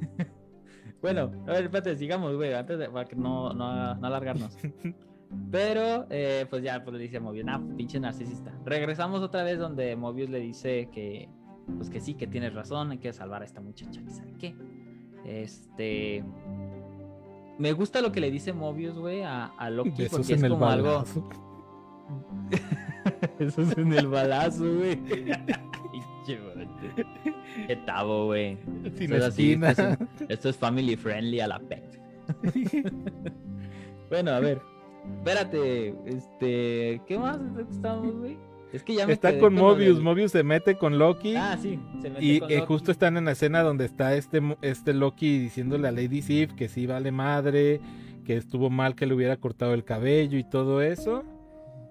Bueno, a ver, espérate, sigamos, güey, antes de para que no, no, no alargarnos. Pero, eh, pues ya, pues le dice a Mobius, ah, pinche narcisista. Regresamos otra vez donde Mobius le dice que, pues que sí, que tienes razón, hay que salvar a esta muchacha, que sabe qué. Este. Me gusta lo que le dice Mobius, güey, a, a Loki, Besos porque es como algo. Eso es en el balazo, güey. Qué tabo, güey. Sin esto, es, esto es family friendly a la PEC. bueno, a ver. Espérate, este. ¿Qué más estamos, güey? Es que ya me Está con Mobius, Mobius se mete con Loki. Ah, sí. Se mete Y con eh, Loki. justo están en la escena donde está este, este Loki diciéndole a Lady Sif que sí vale madre, que estuvo mal que le hubiera cortado el cabello y todo eso.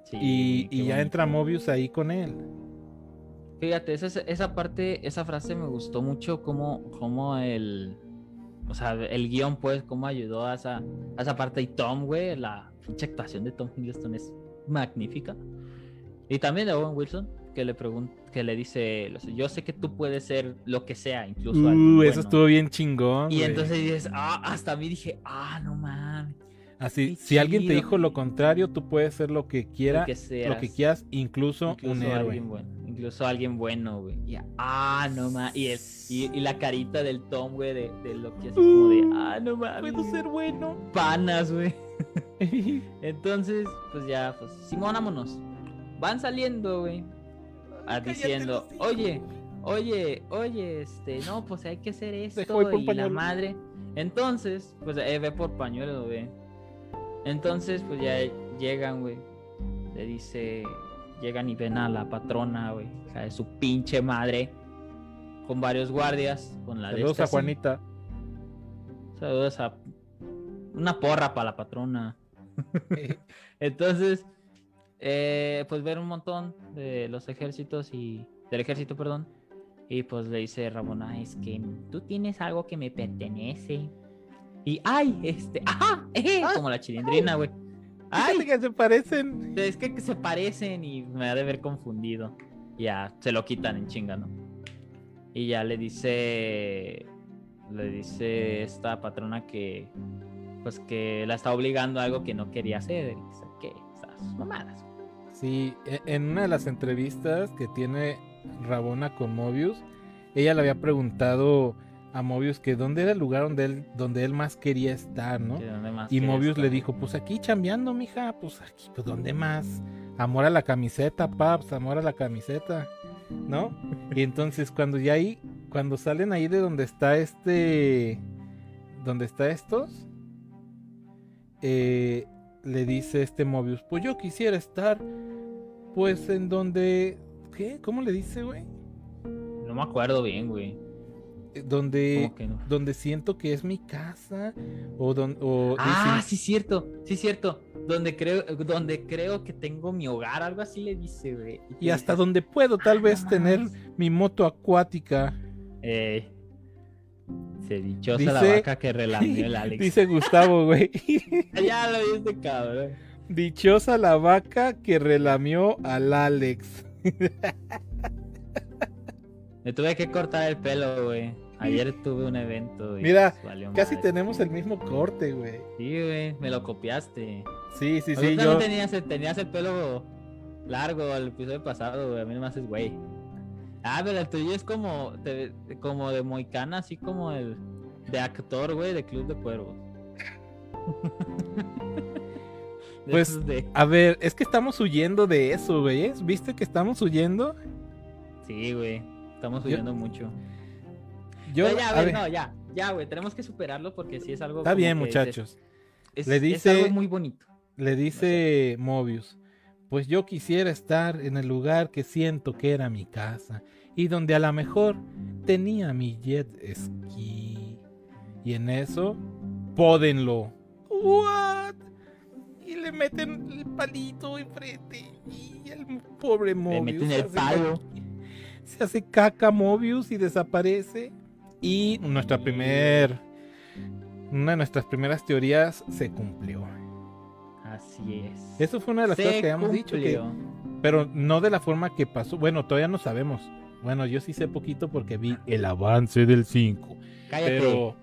Sí, y ya entra Mobius ahí con él. Fíjate, esa, esa parte, esa frase me gustó mucho como, como el, o sea, el guion pues, cómo ayudó a esa, a esa parte y Tom, güey, la pinche actuación de Tom Hiddleston es magnífica. Y también de Owen Wilson, que le pregunta, que le dice, yo sé que tú puedes ser lo que sea, incluso Uh, eso bueno". estuvo bien chingón. Y güey. entonces dices, ah, hasta a mí dije, ah, no mames, Así, qué si alguien te dijo lo contrario, tú puedes ser lo que quiera, lo que sea, lo que quieras, incluso, un héroe. bueno, Incluso alguien bueno, güey. Y, ah, no mames. Y, y, y la carita del Tom, güey, de, de Loki así como de, ah, no mames. Puedo ser bueno. Panas, güey. Entonces, pues ya, pues, Simón, vámonos. Van saliendo, güey. diciendo, oye, oye, oye, este, no, pues hay que hacer esto. y la madre. Entonces, pues eh, ve por pañuelo, güey. Entonces, pues ya llegan, güey. Le dice, llegan y ven a la patrona, güey. O sea, de su pinche madre. Con varios guardias. Con la de Saludos esta a. Juanita. Saludos a una porra para la patrona. Entonces, eh, pues ver un montón de los ejércitos y del ejército, perdón. Y pues le dice Ramona, es que tú tienes algo que me pertenece. Y ay, este, ajá, eh, Ah, como la chilindrina, güey. Fíjate Ay, que se parecen. es que se parecen y me ha de ver confundido. Ya, se lo quitan en chinga, ¿no? Y ya le dice. Le dice esta patrona que. Pues que la está obligando a algo que no quería hacer. Y dice, ¿qué? Esas mamadas. Sí, e- en una de las entrevistas que tiene Rabona con Mobius, ella le había preguntado a Mobius que dónde era el lugar donde él, donde él más quería estar, ¿no? Y Mobius estar. le dijo, pues aquí chambeando, mija, pues aquí, pues ¿dónde más? Amor a la camiseta, paps, amor a la camiseta, ¿no? Y entonces cuando ya ahí, cuando salen ahí de donde está este, donde está estos, eh, le dice este Mobius, pues yo quisiera estar, pues en donde, ¿qué? ¿Cómo le dice, güey? No me acuerdo bien, güey. Eh, Donde, donde siento que es mi casa, o donde, o, Ah, sí, cierto, sí, cierto. Donde creo, donde creo que tengo mi hogar, algo así le dice, güey. y hasta donde puedo tal "Ah, vez no tener mames". mi moto acuática. Eh, se dichosa la Dice- vaca que relamió el Alex. Dice Gustavo, güey. ya lo viste, cabrón. Dichosa la vaca que relamió al Alex. Me tuve que cortar el pelo, güey. Ayer tuve un evento. Y Mira, pues, Casi madre. tenemos el mismo corte, güey. Sí, güey, me lo copiaste. Sí, sí, sí, yo. tenías, el- tenías el pelo largo el episodio pasado, güey. A mí no me haces, güey. Ah, pero el tuyo es como, te- como de moicana, así como el de actor, güey, de Club de Cuervos. De Pues, de- A ver, es que estamos huyendo de eso, güey. ¿eh? ¿Viste que estamos huyendo? Sí, güey. Estamos Yo- huyendo mucho. Yo, ya, ver, no, ya, ya, güey. Tenemos que superarlo porque sí es algo. está bien, que muchachos. Es, Le es dice- algo muy bonito. Le dice Mobius, pues yo quisiera estar en el lugar que siento que era mi casa y donde a lo mejor tenía mi jet ski. Y en eso, pódenlo. ¿What? Y le meten el palito enfrente y el pobre Mobius. meten se el palo. Se hace caca Mobius y desaparece. Y nuestra primer... Una de nuestras primeras teorías se cumplió. Así es. Eso fue una de las Se cosas que habíamos dicho, que, cumplió. pero no de la forma que pasó. Bueno, todavía no sabemos. Bueno, yo sí sé poquito porque vi el avance del 5. Cállate. Pero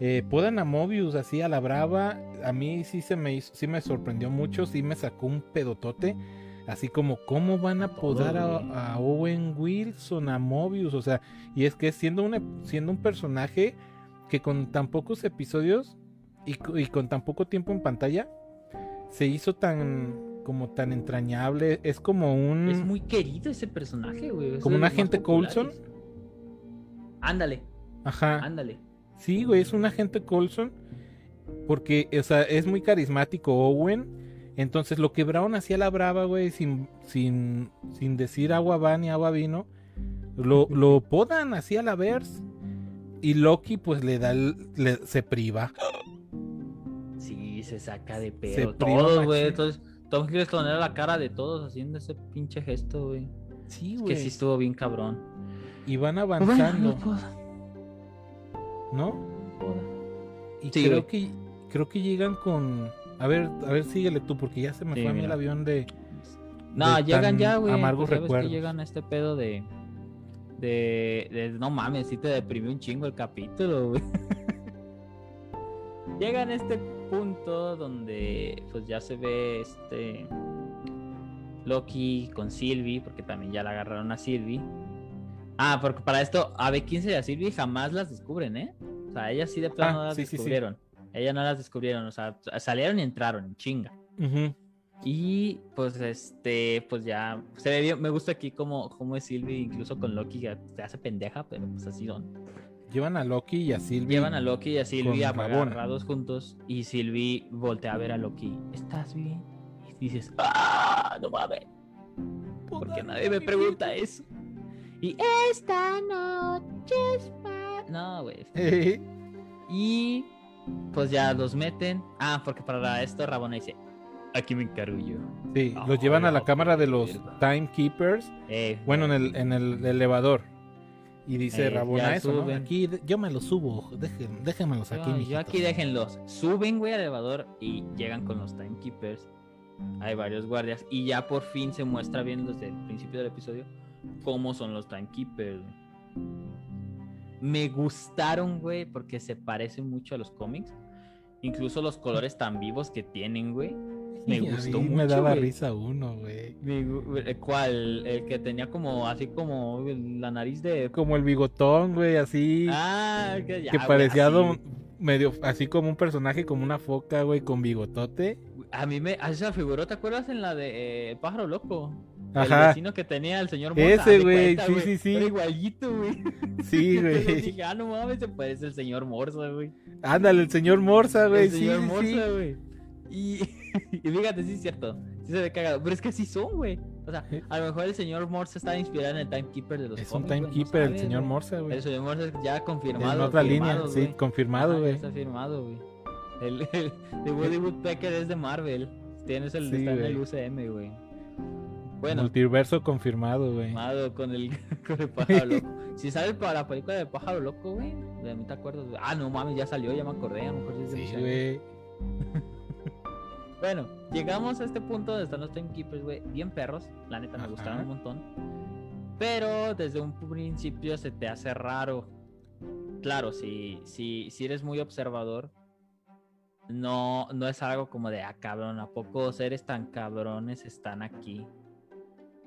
eh, podan a Mobius así a la brava. A mí sí se me hizo, sí me sorprendió mucho, sí me sacó un pedotote. Así como, ¿cómo van a podar a, Owen Wilson, a Mobius? O sea, y es que siendo un, siendo un personaje que con tan pocos episodios y, co- y con tan poco tiempo en pantalla, se hizo tan, como tan entrañable. Es como un... Es muy querido ese personaje, güey. ¿Como un agente. Coulson? Ándale, Ajá. ándale. Sí, güey, es un agente Colson. Porque, o sea, es muy carismático Owen. Entonces lo quebraron así a la brava, güey, sin, sin, sin decir agua va ni agua vino. Lo, lo podan así a la verse. Y Loki, pues le da, el- le- se priva. Sí, se saca de Se pedo. priva Todos, güey. Entonces, Tom Hiddleston era la cara de todos haciendo ese pinche gesto, güey. Sí, Es güey. que sí estuvo bien cabrón. Y van avanzando, no. Y Sí, creo que creo que llegan con. A ver, a ver, síguele tú, porque ya se me Sí, fue a mí el avión de. No, de llegan ya, güey. amargos pues ves que recuerdos. llegan a este pedo de, de. de- No mames, sí te deprimió un chingo el capítulo, güey. llegan a este punto donde, pues ya se ve este. Loki con Sylvie, porque también ya la agarraron a Sylvie. Ah, porque para esto a B15 y a Sylvie jamás las descubren, ¿eh? O sea, ellas sí de plano Ah, las sí, sí, sí. Ellas no las descubrieron, o sea, salieron y entraron en chinga. Ujú. Y pues este, pues ya se ve bien. Me gusta aquí como, como es Sylvie, incluso con Loki, que se hace pendeja, pero pues así son. Llevan a Loki y a Sylvie. Llevan a Loki y a Sylvie agarrados juntos. Y Sylvie voltea a ver a Loki. ¿Estás bien? Y dices, ¡ah! No mames. Porque nadie me pregunta eso. Y esta noche es pa-". No, güey. Eh, Y pues ya los meten. Ah, porque para esto Rabona dice: Aquí me encargo yo. Sí, los llevan a la cámara de los. Timekeepers. Eh, Bueno, en el, en el elevador. Y dice Eh, Rabona. Aquí yo me los subo, dejen, déjenmelos aquí, Yo, aquí déjenlos. Suben, güey, al elevador y llegan con los timekeepers. Hay varios guardias. Y ya por fin se muestra bien desde el principio del episodio cómo son los timekeepers. Me gustaron, güey, porque se parecen mucho a los cómics. Incluso los colores tan vivos que tienen, güey. Me a gustó mí mucho. Me daba güey. risa uno, güey. Me gu- ¿El cuál? El que tenía como, así como la nariz de... Como el bigotón, güey, así. Ah, que, ya, que güey, parecía así. don- medio así como un personaje, como una foca, güey, con bigotote. A mí me... A esa figuró, ¿te acuerdas en la de eh, Pájaro Loco? El Ajá. vecino que tenía el señor Morsa, Ese, güey, sí, sí, sí. Igualito, güey. Sí, güey. dije, ah, no mames, se parece el señor Morsa, güey. Ándale, el señor Morsa, güey. El Sí, señor sí, Morsa, sí. güey. Y, y fíjate, sí es cierto. Sí se ve cagado. Pero es que así son, güey. O sea, a lo mejor el señor Morsa está inspirado en el Timekeeper de los Es un güey, no timekeeper, el señor. Morsa, güey. El señor Morsa ya confirmado. En otra línea, sí, confirmado, güey. Está firmado, güey. El, el de Woody Woodpecker es de Marvel. Tienes el Sí, está en el. UCM, güey. Bueno, Multiverso confirmado, güey. con el, con el pájaro loco. Si sale para la película de pájaro loco, güey. De mí te acuerdas. Ah, no mames, ya salió, ya me acordé. A lo mejor sí del Sí, güey. Bueno, llegamos a este punto donde están los Timekeepers, güey. Bien perros, la neta me Ajá. gustaron un montón. Pero desde un principio se te hace raro. Claro, si, si, si eres muy observador, no, no es algo como de, ah, cabrón, ¿a poco seres tan cabrones están aquí?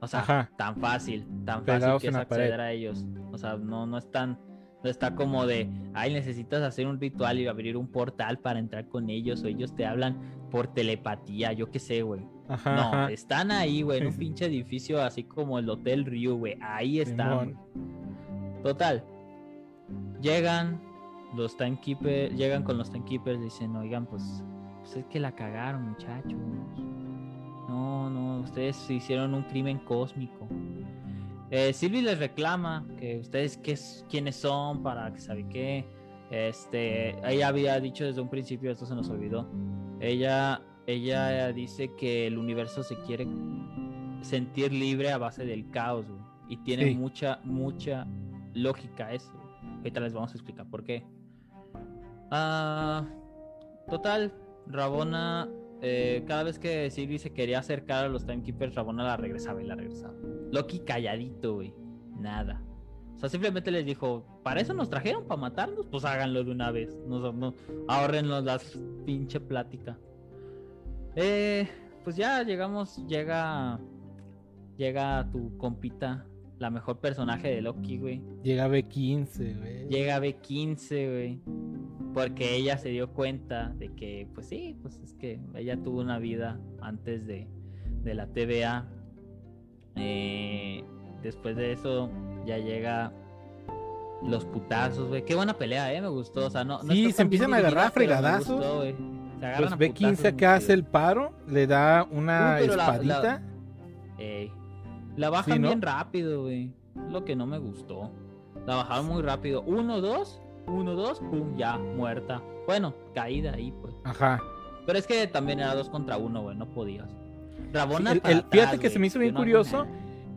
O sea, Ajá. tan fácil, tan fácil que es pared. acceder a ellos. O sea, no, no es tan, no está como de, ay, necesitas hacer un ritual y abrir un portal para entrar con ellos, o ellos te hablan por telepatía, yo qué sé, güey. Ajá, No, ajá. están ahí, güey, en un pinche edificio así como el Hotel Ryu, güey. Ahí están. Simón. Total. Llegan los timekeepers, llegan con los timekeepers y dicen, oigan, pues, pues es que la cagaron, muchachos. No, no, ustedes hicieron un crimen cósmico. Eh, Sylvie les reclama que ustedes qué, es- quiénes son para que sabe qué. Este, ella había dicho desde un principio, esto se nos olvidó. Ella, ella dice que el universo se quiere sentir libre a base del caos, güey. Y tiene Sí. mucha, mucha lógica eso. Ahorita les vamos a explicar por qué. Ah, total, Rabona, eh, cada vez que Sylvie se quería acercar a los Timekeepers, Rabona la regresaba y la regresaba. Loki calladito, güey. Nada. O sea, simplemente les dijo, ¿para eso nos trajeron? ¿Para matarnos? Pues háganlo de una vez. No, no, la pinche plática. Eh, pues ya llegamos, llega, llega tu compita, la mejor personaje de Loki, güey. Llega B15, güey. Llega B15, güey. Porque ella se dio cuenta de que, pues sí, pues es que ella tuvo una vida antes de, de la TVA. Eh, después de eso, ya llega los putazos, güey. Qué buena pelea, eh, me gustó. O sea, no, no Sí, se empiezan a agarrar fregadazos. Pues a B15 putazos acá muy hace el paro, le da una Uy, pero la- la- espadita. Ey. La bajan Sí, ¿no? bien rápido, güey. Lo que no me gustó. La bajaron muy rápido. Uno, dos, uno, dos, pum, ya, muerta. Bueno, caída ahí, pues. Ajá. Pero es que también era dos contra uno, güey, no podías. Rabona Sí, el- el- fíjate atrás, que se me hizo bien no curioso.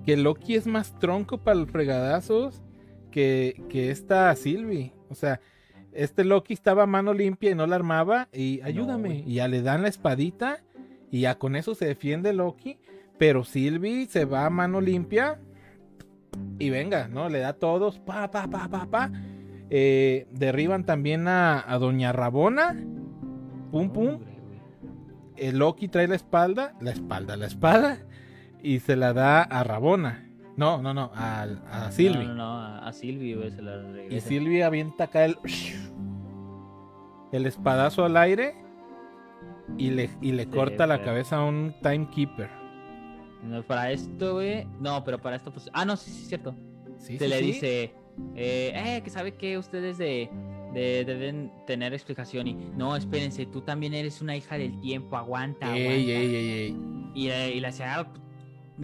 Que Loki es más tronco para los fregadazos que, que esta Sylvie. O sea, este Loki estaba a mano limpia y no la armaba. Y ayúdame. y ya le dan la espadita. Y ya con eso se defiende Loki. Pero Sylvie se va a mano limpia. Y venga, ¿no? Le da a todos. Pa, pa, pa, pa, pa. Eh, derriban también a, a Doña Rabona. Pum, pum. El Loki trae la espalda, la espalda, la espada. y se la da a Rabona. No, no, no, a, a Silvi. No, no, no, a, a Silvi, güey, se la Y regresa. Silvi avienta acá el. El espadazo al aire. Y le, y le corta la cabeza a un timekeeper. No, para esto, güey. No, pero para esto, pues. Ah, no, sí, sí, es cierto. Sí, se sí, le sí. dice, eh, eh, que sabe que ustedes de, de- deben tener explicación y no, espérense, tú también eres una hija del tiempo, aguanta, aguanta. Ey, ey, ey, ey. Y, eh, y le hace, ah,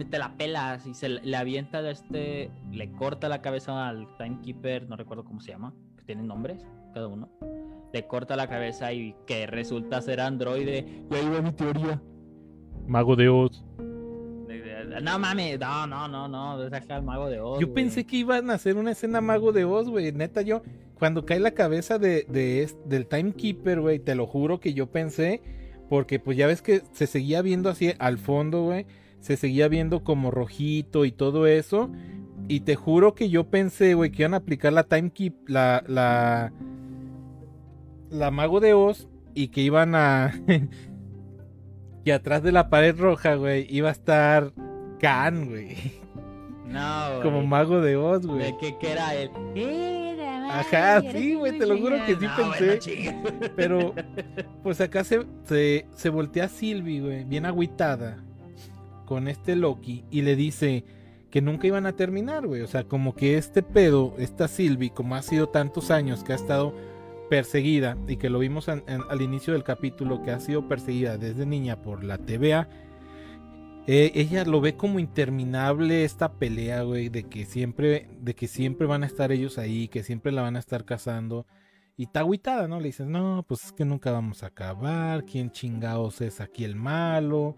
te la pelas y se le le avienta de este, le corta la cabeza al timekeeper, no recuerdo cómo se llama, que tienen nombres cada uno. Le corta la cabeza y que resulta ser androide. Y ahí va mi teoría. Mago de Oz. No mames, no, no, no, no, saca al mago de Oz. Yo pensé que iban a hacer una escena Mago de Oz, güey. Neta, yo. Cuando cae la cabeza de, de del Timekeeper, güey, te lo juro que yo pensé. Porque pues ya ves que se seguía viendo así al fondo, güey. Se seguía viendo como rojito y todo eso. Y te juro que yo pensé, güey, que iban a aplicar la Timekeep, la, la, la Mago de Oz. Y que iban a. que atrás de la pared roja, güey, iba a estar Khan, güey. No, Como güey. Mago de Oz, güey. ¿De qué, qué era él? Ajá, sí, güey, te lo juro que sí. No, pensé. bueno. Pero, pues acá se, se, se voltea Sylvie, güey, bien agüitada con este Loki y le dice que nunca iban a terminar, güey. O sea, como que este pedo, esta Sylvie, como ha sido tantos años que ha estado perseguida y que lo vimos an- an- al inicio del capítulo, que ha sido perseguida desde niña por la TVA. Eh, ella lo ve como interminable esta pelea, güey, de que siempre, de que siempre van a estar ellos ahí, que siempre la van a estar cazando. Y está agüitada, ¿no? Le dices, no, pues es que nunca vamos a acabar. ¿Quién chingados es aquí el malo?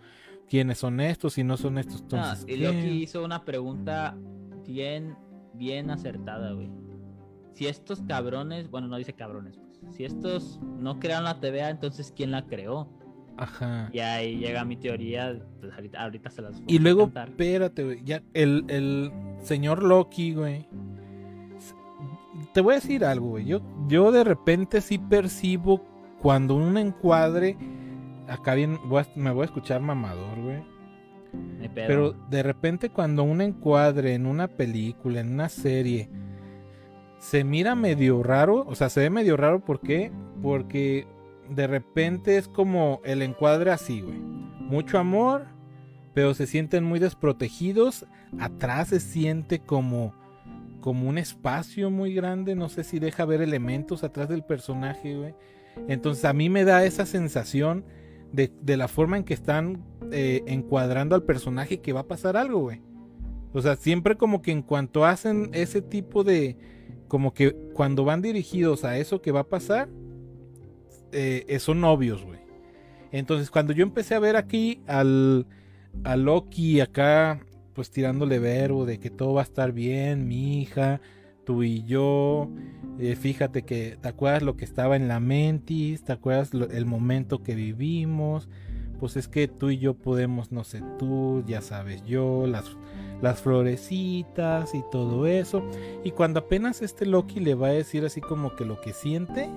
¿Quiénes son estos? Si no son estos, entonces. y ¿quién? Loki hizo una pregunta bien, bien acertada, güey. Si estos cabrones, bueno, no dice cabrones, pues. Si estos no crearon la TVA, entonces ¿quién la creó? Ajá. Y ahí llega mi teoría, pues ahorita, ahorita se las voy Y a luego, espérate, güey. Ya, el, el señor Loki, güey. Te voy a decir algo, güey. Yo, yo de repente sí percibo cuando un encuadre. Acá bien, voy a- me voy a escuchar mamador, güey. Pero de repente cuando un encuadre en una película, en una serie, se mira medio raro, o sea, se ve medio raro, ¿por qué? Porque de repente es como el encuadre así, güey. Mucho amor, pero se sienten muy desprotegidos. Atrás se siente como como un espacio muy grande, no sé si deja ver elementos atrás del personaje, güey. Entonces a mí me da esa sensación de, de la forma en que están eh, encuadrando al personaje que va a pasar algo, güey. O sea, siempre como que en cuanto hacen ese tipo de... Como que cuando van dirigidos a eso que va a pasar, eh, eh, son obvios, güey. Entonces cuando yo empecé a ver aquí al, a Loki acá, pues tirándole verbo de que todo va a estar bien, mi hija, tú y yo, eh, fíjate que te acuerdas lo que estaba en la mentis, te acuerdas el momento que vivimos, pues es que tú y yo podemos, no sé, tú, ya sabes, yo, las, las florecitas y todo eso. Y cuando apenas este Loki le va a decir así como que lo que siente,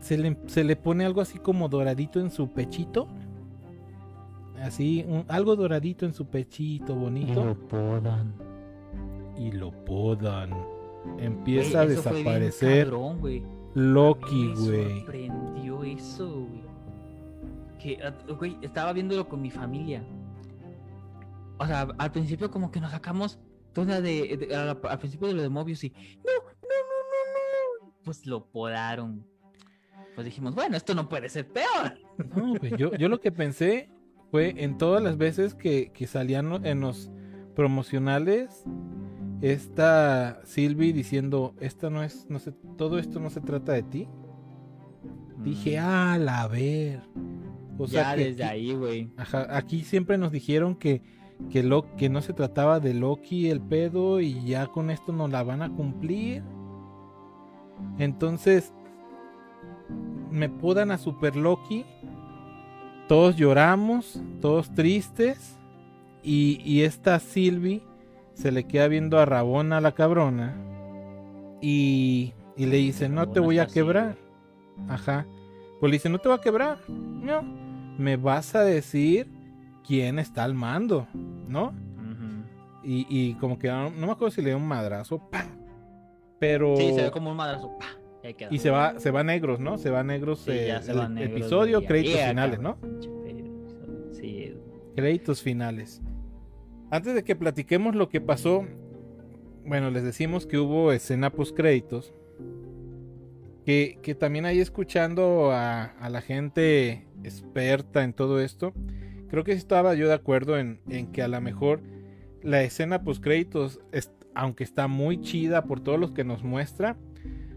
se le, se le pone algo así como doradito en su pechito. Así, un- algo doradito en su pechito, bonito. podan. Y lo podan. Empieza a desaparecer cabrón. Loki, Me güey. sorprendió eso, güey. Que, ah, güey, estaba viéndolo con mi familia. O sea, al principio como que nos sacamos toda de, de- al, al principio de lo de Mobius y no, no, no, no, no. Pues lo podaron. Pues dijimos, bueno, esto no puede ser peor. No, güey, yo, yo lo que pensé fue en todas las veces que, que salían en los promocionales esta Sylvie diciendo, esta no es, no sé, todo esto no se trata de ti. Dije, Mm, ah, la ver. O sea ya que desde aquí- ahí, güey. Aquí siempre nos dijeron que, que, lo, que no se trataba de Loki el pedo y ya con esto nos la van a cumplir. Entonces, me podan a Super Loki. Todos lloramos, todos tristes. Y, y esta Sylvie se le queda viendo a Rabona, la cabrona. Y, y le dice, no te voy a quebrar. Ajá. Pues le dice, no te voy a quebrar. No. Me vas a decir quién está al mando, ¿no? Y, y como que no, no me acuerdo si le dio un madrazo. Pero. Sí, se ve como un madrazo. Y se va, se va negros, ¿no? Se va negros Sí, eh, ya se van negros, episodio, créditos Yeah, finales, ¿no? Sí, Créditos finales. Antes de que platiquemos lo que pasó, bueno, les decimos que hubo escena post créditos. Que, que también ahí escuchando a, a la gente experta en todo esto, creo que estaba yo de acuerdo en, en que a lo mejor la escena post créditos, aunque está muy chida por todos los que nos muestra,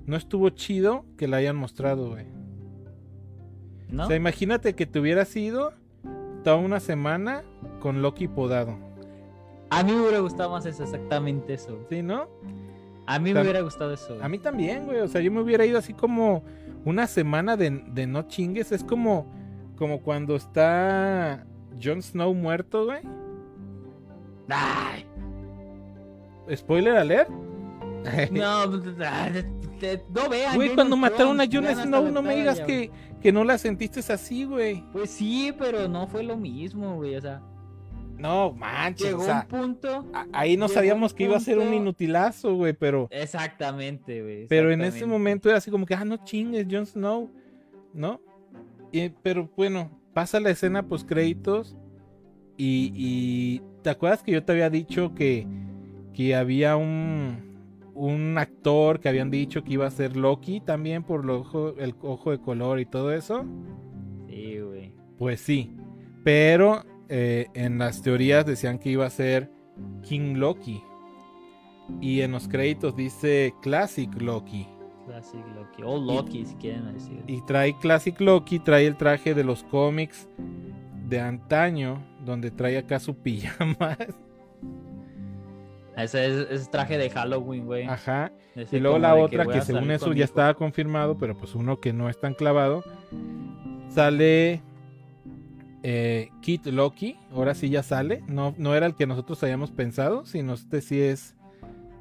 no estuvo chido que la hayan mostrado, güey. ¿no? O sea, imagínate que te hubieras ido toda una semana con Loki podado. A mí me hubiera gustado más eso, exactamente eso. ¿Sí, no? A mí me hubiera gustado eso. A mí también, güey. O sea, yo me hubiera ido así como una semana de, de no chingues. Es como, como cuando está Jon Snow muerto, güey. Ay, Spoiler alert. no, pues, no vean. Güey, cuando mataron a Jon Snow, no me digas que, que no la sentiste así, güey. Pues sí, pero no fue lo mismo, güey. O sea, No, manches. llegó O sea, un punto. ahí no sabíamos que iba a ser un inutilazo, güey, pero... Exactamente, güey. Pero en ese momento era así como que, ah, no chingues, Jon Snow, ¿no? Y- pero bueno, pasa la escena post créditos y, y ¿te acuerdas que yo te había dicho que, que había un, un actor que habían dicho que iba a ser Loki también por lo ojo- el ojo de color y todo eso? Sí, güey. Pues sí, pero eh, en las teorías decían que iba a ser King Loki y en los créditos dice Classic Loki. Classic Loki. O Loki, si quieren decir. Y trae Classic Loki, trae el traje de los cómics de antaño, donde trae acá su pijama. Ese es, traje de Halloween, güey. Ajá. Ese Y luego la otra que según eso ya estaba confirmado, pero pues uno que no es tan clavado. Sale eh, Kid Loki, ahora sí ya sale. No, no era el que nosotros habíamos pensado, sino este sí es.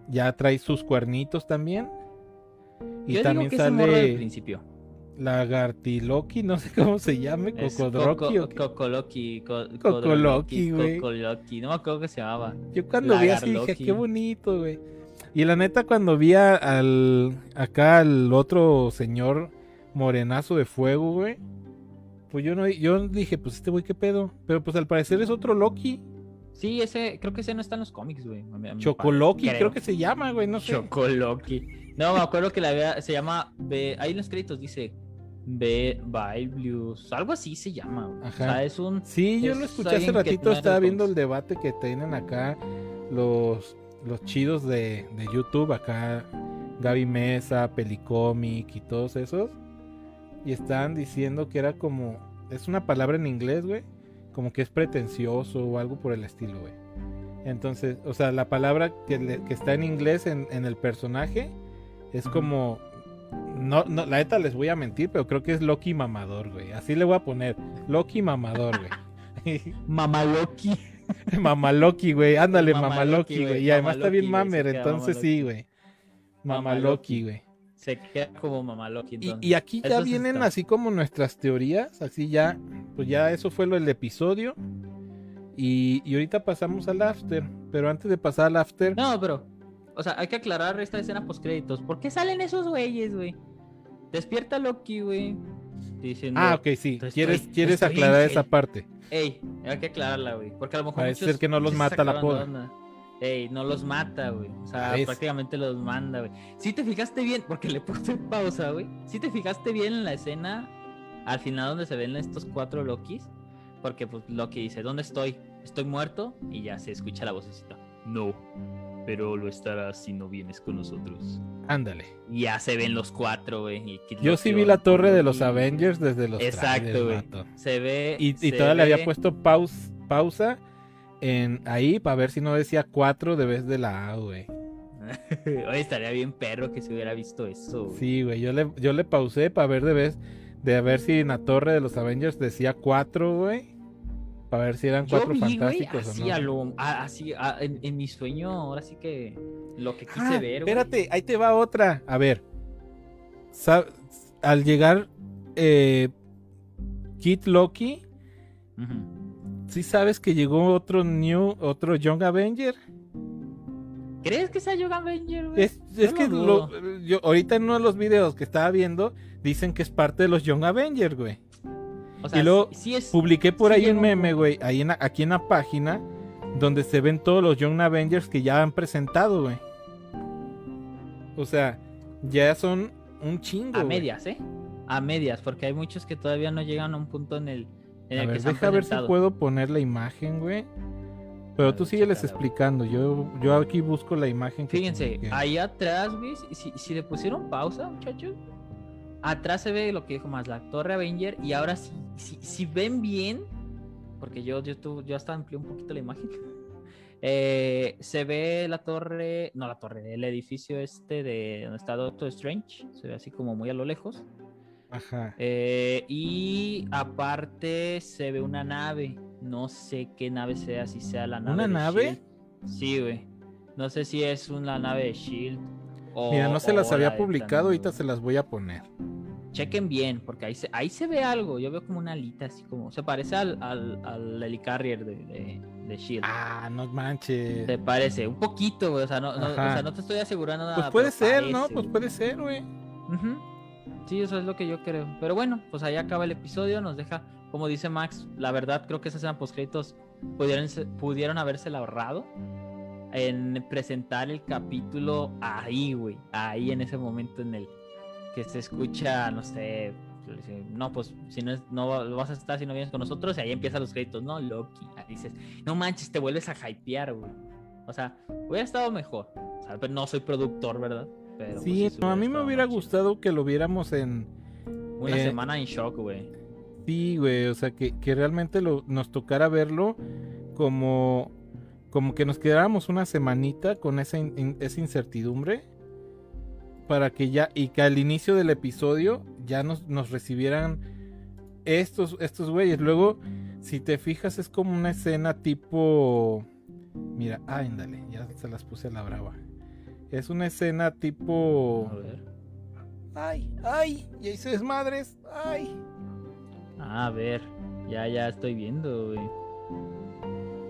Ya trae sus cuernitos también. Y Yo también digo que ese morro del sale principio. Lagartiloki, no sé cómo se llame, Es Cocodroki. Coco- o qué. Cocoloki. co- Cocoloki, Codoloki, güey. Cocoloki. No me acuerdo qué se llamaba. Yo cuando vi así dije, qué bonito, güey. Y la neta, cuando vi a- al acá al otro señor morenazo de fuego, güey. Pues yo no yo dije, pues este güey qué pedo. Pero pues al parecer es otro Loki. Sí, ese, creo que ese no está en los cómics, güey. parecer, creo que se llama, güey, no sé. Chocoloki. No, me acuerdo que la vea, se llama ahí en los créditos dice B Biblius, algo así se llama. güey. O Ajá. sea, es un Sí, yo lo escuché hace ratito, estaba viendo el debate que tienen acá los, los chidos de, de YouTube, acá Gaby Mesa, Pelicomic y todos esos. Y estaban diciendo que era como, es una palabra en inglés, güey, como que es pretencioso o algo por el estilo, güey. Entonces, o sea, la palabra que, le- que está en inglés en, en el personaje es como... No, no, la neta les voy a mentir, pero creo que es Loki mamador, güey. Así le voy a poner. Loki mamador, güey. Mamaloki. Mamaloki, güey. Ándale, Mamaloki, güey. Y además está bien mamer, entonces sí, güey. Mamaloki, güey. Se queda como Mamaloki. Y, Entonces. y aquí ya Eso vienen está. así como nuestras teorías, así ya, pues ya eso fue lo del episodio. Y, y ahorita pasamos al after, pero antes de pasar al after, No, pero, o sea, hay que aclarar esta escena post créditos. ¿Por qué salen esos güeyes, güey? Despierta Loki, güey. Diciendo, ah, ok, sí, Estoy- quieres, quieres estoy aclarar esa parte. Ey, hay que aclararla, güey. Porque a lo mejor. Parece ser que no los mata la poda. onda. Ey, no los mata, güey. O sea, prácticamente los manda, güey. Si te fijaste bien, porque le puse pausa, güey. Si te fijaste bien en la escena, al final donde se ven estos cuatro Lokis. Porque pues Loki dice, ¿dónde estoy? ¿Estoy muerto? Y ya se escucha la vocecita. No, pero lo estarás si no vienes con nosotros. Ándale. Ya se ven los cuatro, güey. Yo sí vi la torre de los. Avengers desde los Exacto, güey. Se ve. Y, y todavía le había puesto paus- pausa en ahí para ver si no decía 4 de vez de la A, güey. Oye, estaría bien perro que se hubiera visto eso. Sí, güey, yo le, yo le pausé para ver de vez, de ver si en la torre de los Avengers decía 4, güey. Para ver si eran cuatro vi, fantásticos así o no. a lo, a- así, a- en, en mi sueño, ahora sí que lo que quise Ah, ver. espérate, ahí te va otra. A ver, al llegar eh, Kid Loki, Ujú. ¿sí sabes que llegó otro New, otro Young Avenger? ¿Crees que sea Young Avenger, güey? Es, que lo lo- dudo. yo, ahorita en uno de los videos que estaba viendo, dicen que es parte de los Young Avengers, güey. O sea, y luego sí, sí es. Publiqué por sí ahí un meme, güey, ahí en aquí en la página, donde se ven todos los Young Avengers que ya han presentado, güey. O sea, ya son un chingo. A medias, ¿eh? A medias, porque hay muchos que todavía no llegan a un punto en el, en A el ver, que se han deja ver si puedo poner la imagen, güey. Pero tú sígueles explicando. Yo, yo aquí busco la imagen. que Fíjense, ahí atrás, güey, si, si- si le pusieron pausa, muchachos, atrás se ve lo que dijo más, la Torre Avenger, y ahora si, si, si ven bien, porque yo, yo, tu- yo hasta amplié un poquito la imagen, eh, se ve la torre, no la torre, el edificio este de donde está Doctor Strange, se ve así como muy a lo lejos, Ajá. eh, y aparte se ve una nave, no sé qué nave sea, si sea la nave ¿Una de nave? Shield. Sí, güey. No sé si es una nave de Shield. O, Mira, no se las había publicado, ahorita se las voy a poner. Chequen bien, porque ahí se, ahí se ve algo. Yo veo como una alita, así como. Se parece al, al, al Helicarrier de, de, de Shield. Ah, no manches. Se parece, un poquito, güey. O sea, no, no, o sea, no te estoy asegurando nada. Pues puede ser, ¿no? Pues puede ser, güey. Ujú. Sí, eso es lo que yo creo. Pero bueno, pues ahí acaba el episodio. Nos deja, como dice Max, la verdad creo que esas eran postcréditos pudieron, pudieron habérsela ahorrado en presentar el capítulo ahí, güey. Ahí en ese momento en el que se escucha, no sé. le dice, No, pues si no, es- no va- vas a estar si no vienes con nosotros, y ahí empiezan los créditos, ¿no? Loki. Ahí dices, no manches, te vuelves a hypear, güey. O sea, hubiera estado mejor. O sea, pero no soy productor, ¿verdad? Pero, pues, Sí, no, a mí me hubiera gustado que lo viéramos en. Una Eh, semana en shock, güey. Sí, güey, o sea, que, que realmente lo, nos tocara verlo como, como que nos quedáramos una semanita con esa, in- esa incertidumbre para que ya, y que al inicio del episodio ya nos, nos recibieran estos, estos güeyes. Luego, si te fijas, es como una escena tipo... Mira, ah, ándale, ya se las puse a la brava. Es una escena tipo... A ver. ¡Ay, ay! Y ahí se desmadres, ¡ay! A ver. Ya, ya estoy viendo, güey.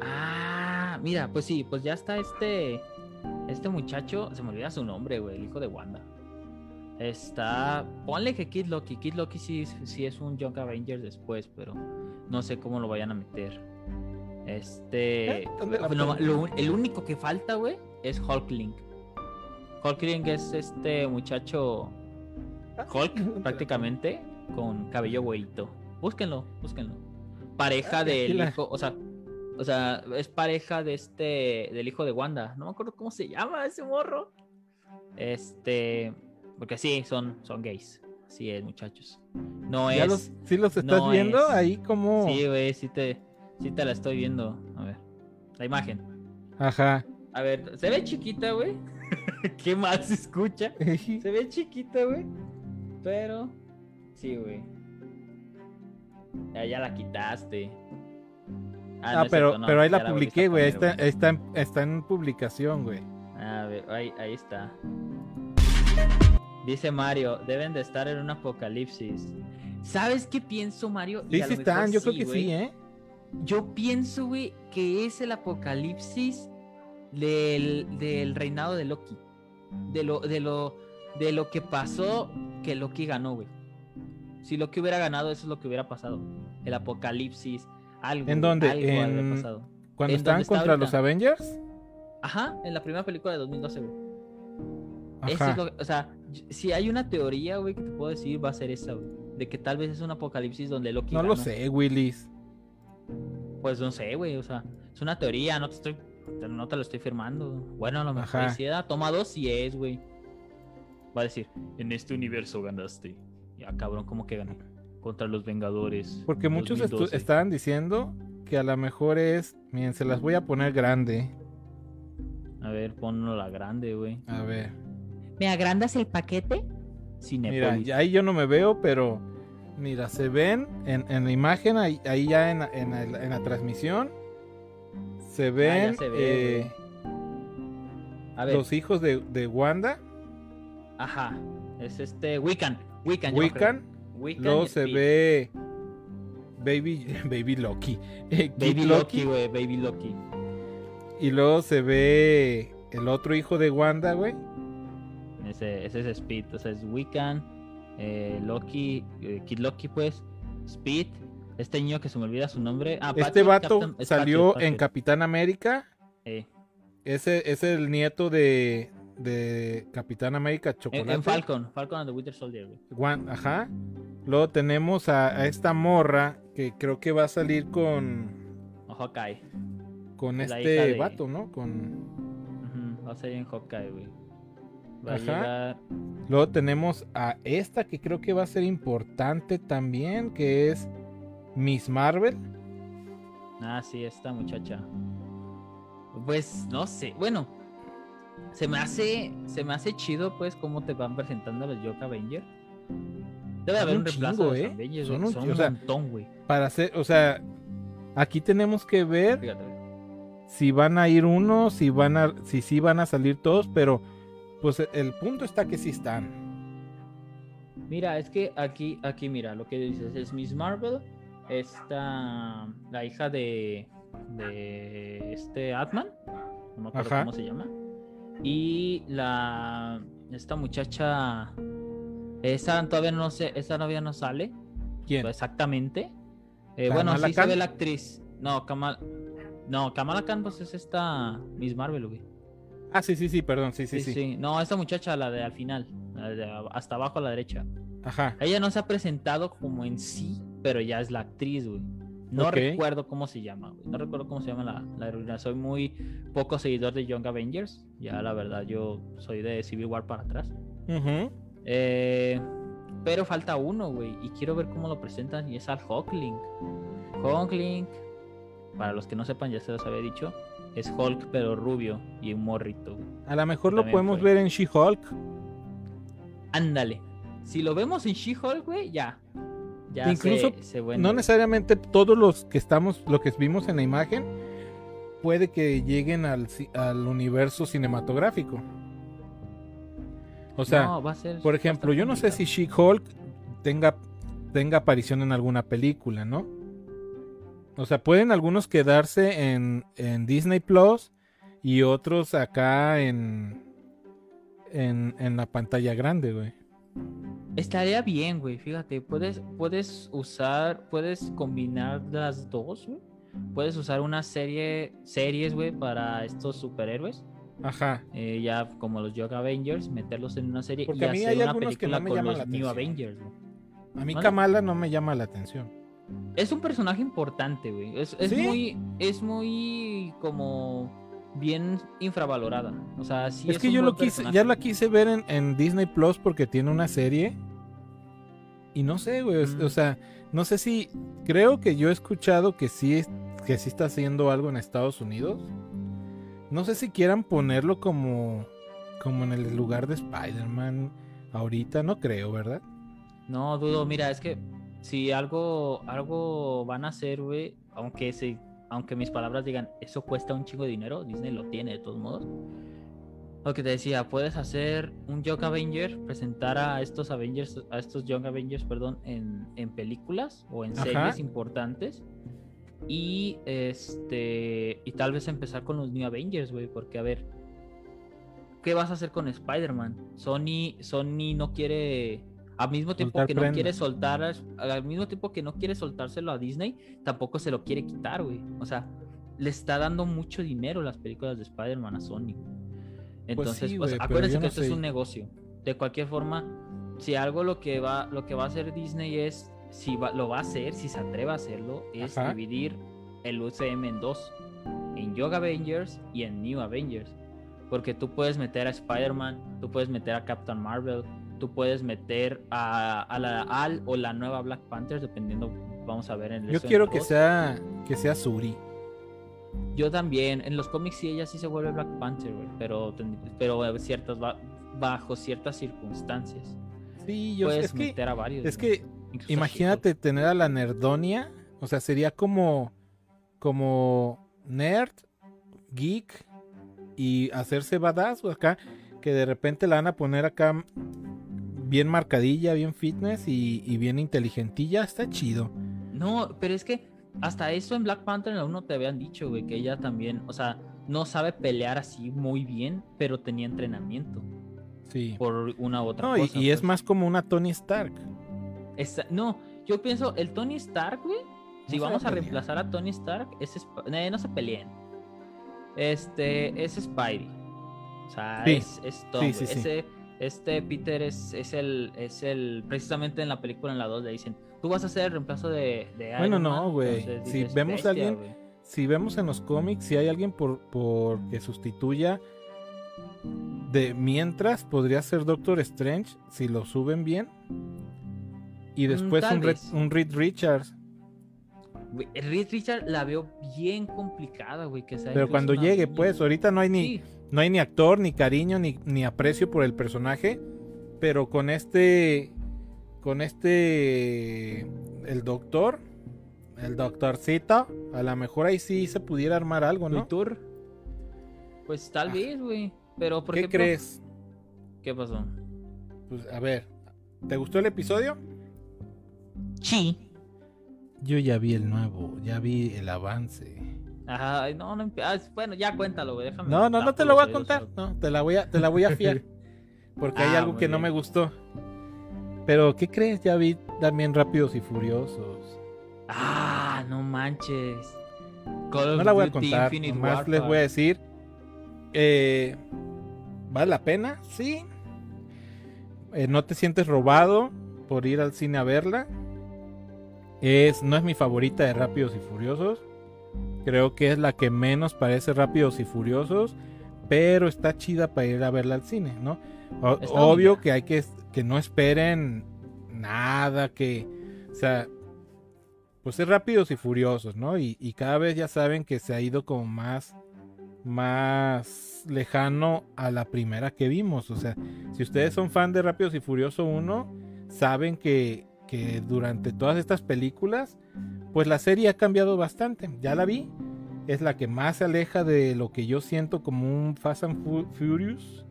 Ah, mira, pues sí, pues ya está este. Este muchacho. Se me olvida su nombre, güey. El hijo de Wanda. Está. Ponle que Kid Loki. Kid Loki sí, sí es un Young Avenger después, pero no sé cómo lo vayan a meter. Este. ¿Eh? El único que falta, güey, es Hulkling. Hulkling es este muchacho. Hulk, prácticamente, con cabello güerito. Búsquenlo, búsquenlo. Pareja Ah, del hijo, o sea, o sea, es pareja de este, del hijo de Wanda. No me acuerdo cómo se llama ese morro. Este, porque sí, son, son gays. Así es, muchachos. No ¿Ya es. los, ¿Sí los estás no viendo? es- Ahí como... Sí, güey, sí te, sí te la estoy viendo. A ver, la imagen. Ajá. A ver, se ve chiquita, güey. ¿Qué más se escucha? Se ve chiquita, güey. Pero. Sí, güey. Ya, ya la quitaste. Ah, no es pero, no, pero ahí la publiqué, güey. Está, está, en, está en publicación, güey. A ver, ahí, ahí está. Dice Mario, deben de estar en un apocalipsis. ¿Sabes qué pienso, Mario? Y Sí, sí están. Yo creo que sí, ¿eh? Yo pienso, güey, que es el apocalipsis del, del reinado de Loki. De lo, de lo, de lo que pasó que Loki ganó, güey. Si Loki hubiera ganado, eso es lo que hubiera pasado. El apocalipsis, algo. ¿En dónde? Algo En- pasado. Cuando ¿En estaban contra ahorita? los Avengers. Ajá, en la primera película de 2012, güey. Eso Ajá. es lo que- o sea, y- si hay una teoría, güey, que te puedo decir, va a ser esa, güey. De que tal vez es un apocalipsis donde Loki No lo sé, Willis. Pues no sé, güey, o sea, es una teoría, no te estoy, no te lo estoy firmando. Bueno, a lo mejor Ajá. da, toma dos si es, güey. Va a decir, en este universo ganaste. Ya, cabrón, ¿cómo que gané? Contra los Vengadores. Porque muchos estu- 2012. estaban diciendo que a lo mejor es. Miren, se las voy a poner grande. A ver, ponlo la grande, güey. A ver. ¿Me agrandas el paquete? Mira, Cinepolis. ya ahí yo no me veo, pero. Mira, se ven en, en la imagen, ahí, ahí ya en, la- en el- en la transmisión. Se ven Ah, se ve, eh, A ver, los hijos de, de Wanda, ajá. Es este Wiccan. Wiccan. Wiccan. Wiccan Luego se Speed. ve Baby, Baby Loki. eh, Baby Loki, güey, Baby Loki. Y luego se ve el otro hijo de Wanda, güey. Ese, ese es Speed, o sea, es Wiccan, eh, Loki, eh, Kid Loki, pues, Speed, este niño que se me olvida su nombre. Ah, Este vato Captain- salió en. Capitán América. Eh, Ese es el nieto de, de Capitán América en, Chocolate. en Falcon, Falcon and the Winter Soldier, güey. Ajá. Luego tenemos a, a esta morra que creo que va a salir con, Hawkeye. con este de- vato, ¿no? Con... Va a ser en Hawkeye, güey. Va a llegar. Luego tenemos a esta que creo que va a ser importante también, que es Miss Marvel. Ah, sí, esta muchacha. Pues no sé. Bueno, se me hace, se me hace chido, pues, cómo te van presentando los Yoka Avenger. Debe haber un reemplazo ¿eh? Son un Son un, o sea, montón, güey. Para hacer, o sea, aquí tenemos que ver Fíjate, si van a ir unos, si van a, si sí van a salir todos, pero pues el punto está que sí están. Mira, es que aquí, aquí, mira, lo que dices es Miss Marvel, esta, la hija de, de este Atman, no me acuerdo Ajá. cómo se llama, y la, esta muchacha, esa todavía no sé, esa todavía no sale, ¿Quién? exactamente. Eh, bueno, ¿Kamala sí se ve la actriz. No, Kamala, no, Kamala Khan pues es esta Miss Marvel, güey. Ah, sí, sí, sí, perdón, sí, sí, Sí, sí. sí. No, esta muchacha, la de al final, la de hasta abajo a la derecha. Ajá. Ella no se ha presentado como en sí, pero ya es la actriz, güey. No recuerdo cómo se llama, güey. No recuerdo cómo se llama la, la heroína. Soy muy poco seguidor de Young Avengers. Ya, la verdad, yo soy de Civil War para atrás. Ujú. Eh, pero falta uno, güey. Y quiero ver cómo lo presentan. Y es al Hulkling. Hulkling, para los que no sepan, ya se los había dicho. Es Hulk, pero rubio y un morrito. güey. A lo mejor lo podemos fue. ver en She-Hulk. Ándale. Si lo vemos en She-Hulk, güey, ya. Ya Incluso se, se No necesariamente todos los que estamos, lo que vimos en la imagen, puede que lleguen al universo cinematográfico. O sea, No, va a ser- por ejemplo, yo no sé si. She-Hulk tenga, tenga aparición en alguna película, ¿no? O sea, pueden algunos quedarse en, en Disney Plus y otros acá en, en, en la pantalla grande, güey. Estaría bien, güey. Fíjate, puedes, puedes usar, puedes combinar las dos, güey. Puedes usar una serie, series, güey, para estos superhéroes. Ajá. eh, ya como los Young Avengers, meterlos en una serie Porque y a mí hacer hay una algunos que no me con llaman los la New atención. Avengers, güey. A mí. Kamala no me llama la atención. Es un personaje importante, güey. Es, es ¿Sí? muy, es muy como bien infravalorada. O sea, sí es que un yo lo quise, personaje. ya la quise ver en, en Disney Plus porque tiene una serie. Y no sé, güey. es- Mm. O sea, no sé si. Creo que yo he escuchado que sí, es- que sí está haciendo algo en Estados Unidos. No sé si quieran ponerlo como. Como en el lugar de Spider-Man. Ahorita no creo, ¿verdad? No, dudo, mira, es que si algo, algo van a hacer, güey, aunque se, aunque mis palabras digan, eso cuesta un chingo de dinero, Disney lo tiene de todos modos. Lo que te decía, puedes hacer un Young Avenger, presentar a estos Avengers, a estos Young Avengers, perdón, en, en películas o en Ajá. series importantes. Y este. Y tal vez empezar con los New Avengers, güey. Porque, a ver. ¿Qué vas a hacer con Spider-Man? Sony, Sony no quiere. Al mismo tiempo Soltar que no prenda. quiere soltar. Al mismo tiempo que no quiere soltárselo a Disney, tampoco se lo quiere quitar, güey. O sea, le está dando mucho dinero las películas de Spider-Man a Sony. Entonces, sí, pues, güey, pero acuérdense que esto es un negocio. De cualquier forma, si algo lo que va, lo que va a hacer Disney es, si va- lo va a hacer, si se atreve a hacerlo, es Ajá. dividir el UCM en dos, en Young Avengers y en New Avengers. Porque tú puedes meter a Spider-Man, tú puedes meter a Captain Marvel, tú puedes meter a, a la Al o la nueva Black Panther, dependiendo, vamos a ver en el Yo quiero que sea. Que sea Suri. Yo también, en los cómics sí, ella sí se vuelve Black Panther, pero, pero ciertas, bajo ciertas circunstancias. Sí, yo. Puedes Es que. meter a varios. Es que Imagínate tener a la nerdonia. O sea, sería como. Como nerd, geek. Y hacerse badass. acá. Que de repente la van a poner acá. Bien marcadilla, bien fitness y, y bien inteligentilla. Está chido. No, pero es que hasta eso en Black Panther la 1 te habían dicho, güey, que ella también, o sea, no sabe pelear así muy bien, pero tenía entrenamiento. Sí. Por una u otra No, y, cosa. y es pues. más como una Tony Stark. Esa- no, yo pienso, el Tony Stark, güey, si No vamos a pelear. reemplazar a Tony Stark, es Sp- eh, no se peleen. Este, es Spidey. O sea, Sí. es, es Tom, Sí, sí. Ese, este Peter es, es el, es el, precisamente en la película en la 2 le dicen, tú vas a ser el reemplazo de, de Bueno, no, Man". güey. Si vemos a "Bestia, alguien- güey". Si vemos en los cómics, si hay alguien por, por que sustituya de mientras podría ser Doctor Strange si lo suben bien. Y Mm, después tal un, Red, un Reed Richards. Güey, Reed Richard la veo bien complicada, güey, que sea Pero cuando llegue, niña, pues, ahorita no hay ni, Sí, no hay ni actor, ni cariño, ni, ni aprecio por el personaje. Pero con este. Con este. El doctor. El doctorcito. A lo mejor ahí sí se pudiera armar algo, ¿no? Tour. Pues tal Ah. vez, güey. Pero, por ¿Qué ejemplo, crees? ¿Qué pasó? Pues a ver. ¿Te gustó el episodio? Sí. Yo ya vi el nuevo, ya vi el avance. Ajá, no, no ah, bueno, ya cuéntalo, güey, déjame. No, no, no te lo voy a contar. No, te la voy a, te la voy a fiar. Porque hay Ah, algo que no me gustó. Pero, ¿qué crees? Ya vi también Rápidos y Furiosos. Ah, no manches. Call No la voy a contar, nomás Warfare. les voy a decir. eh, ¿Vale la pena? Sí. Eh, ¿No te sientes robado por ir al cine a verla? Es, no es mi favorita de Rápidos y Furiosos. Creo que es la que menos parece Rápidos y Furiosos. Pero está chida para ir a verla al cine, ¿no? O- obvio que hay que, que no esperen nada, que... O sea, pues es rápidos y furiosos, ¿no? Y, y cada vez ya saben que se ha ido como más, más lejano a la primera que vimos. O sea, si ustedes son fan de Rápidos y Furioso 1, saben que, que durante todas estas películas, pues la serie ha cambiado bastante. Ya la vi. Es la que más se aleja de lo que yo siento como un Fast and Fu- Furious.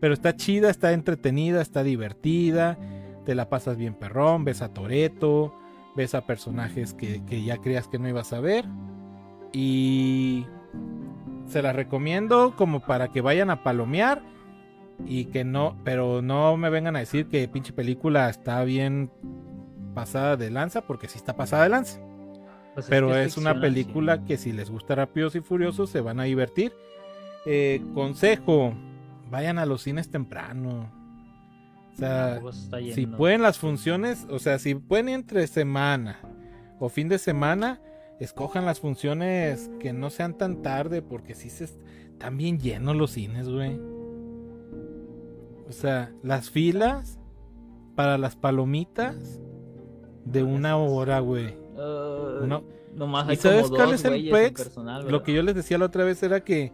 Pero está chida, está entretenida, está divertida. Te la pasas bien perrón, ves a Toreto, ves a personajes que, que ya creías que no ibas a ver. Y se las recomiendo como para que vayan a palomear. Y que no, pero no me vengan a decir que pinche película está bien pasada de lanza, porque sí está pasada de lanza. Pues Pero que es una película sí. que si les gusta Rápidos y Furiosos se van a divertir. Eh, consejo, vayan a los cines temprano. O sea, si pueden las funciones, o sea, si pueden entre semana o fin de semana, escojan las funciones que no sean tan tarde, porque si se están bien llenos los cines, güey. O sea, las filas para las palomitas de una hora, güey. Ah, Una- nomás ¿Y hay sabes como cuál dos es el pex? personal, Lo que yo les decía la otra vez era que,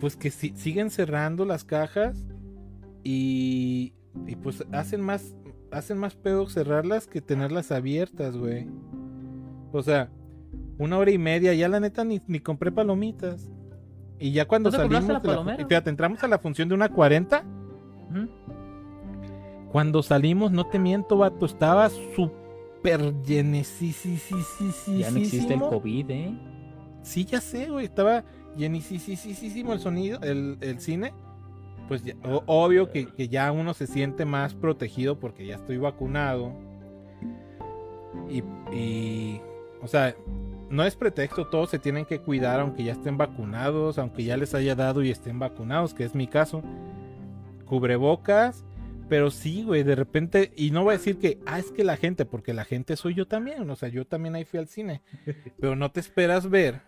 pues que si- siguen cerrando las cajas y, y pues hacen más, hacen más pedo cerrarlas que tenerlas abiertas, güey. O sea, una hora y media, ya la neta ni, ni compré palomitas. Y ya cuando ¿No salimos, la la y fíjate, entramos a la función de una 40. Cuando salimos, no te miento, vato, estaba súper llenesísimo. Ya no existe el COVID, ¿eh? Sí, ya sé, güey. Estaba llenísimo el sonido, el, el cine. Pues ya- obvio que, que ya uno se siente más protegido porque ya estoy vacunado. Y, y, o sea, no es pretexto, todos se tienen que cuidar aunque ya estén vacunados, aunque ya les haya dado y estén vacunados, que es mi caso. Cubrebocas, pero sí, güey, de repente, y no voy a decir que, ah, es que la gente, porque la gente soy yo también, o sea, yo también ahí fui al cine. Pero no te esperas ver,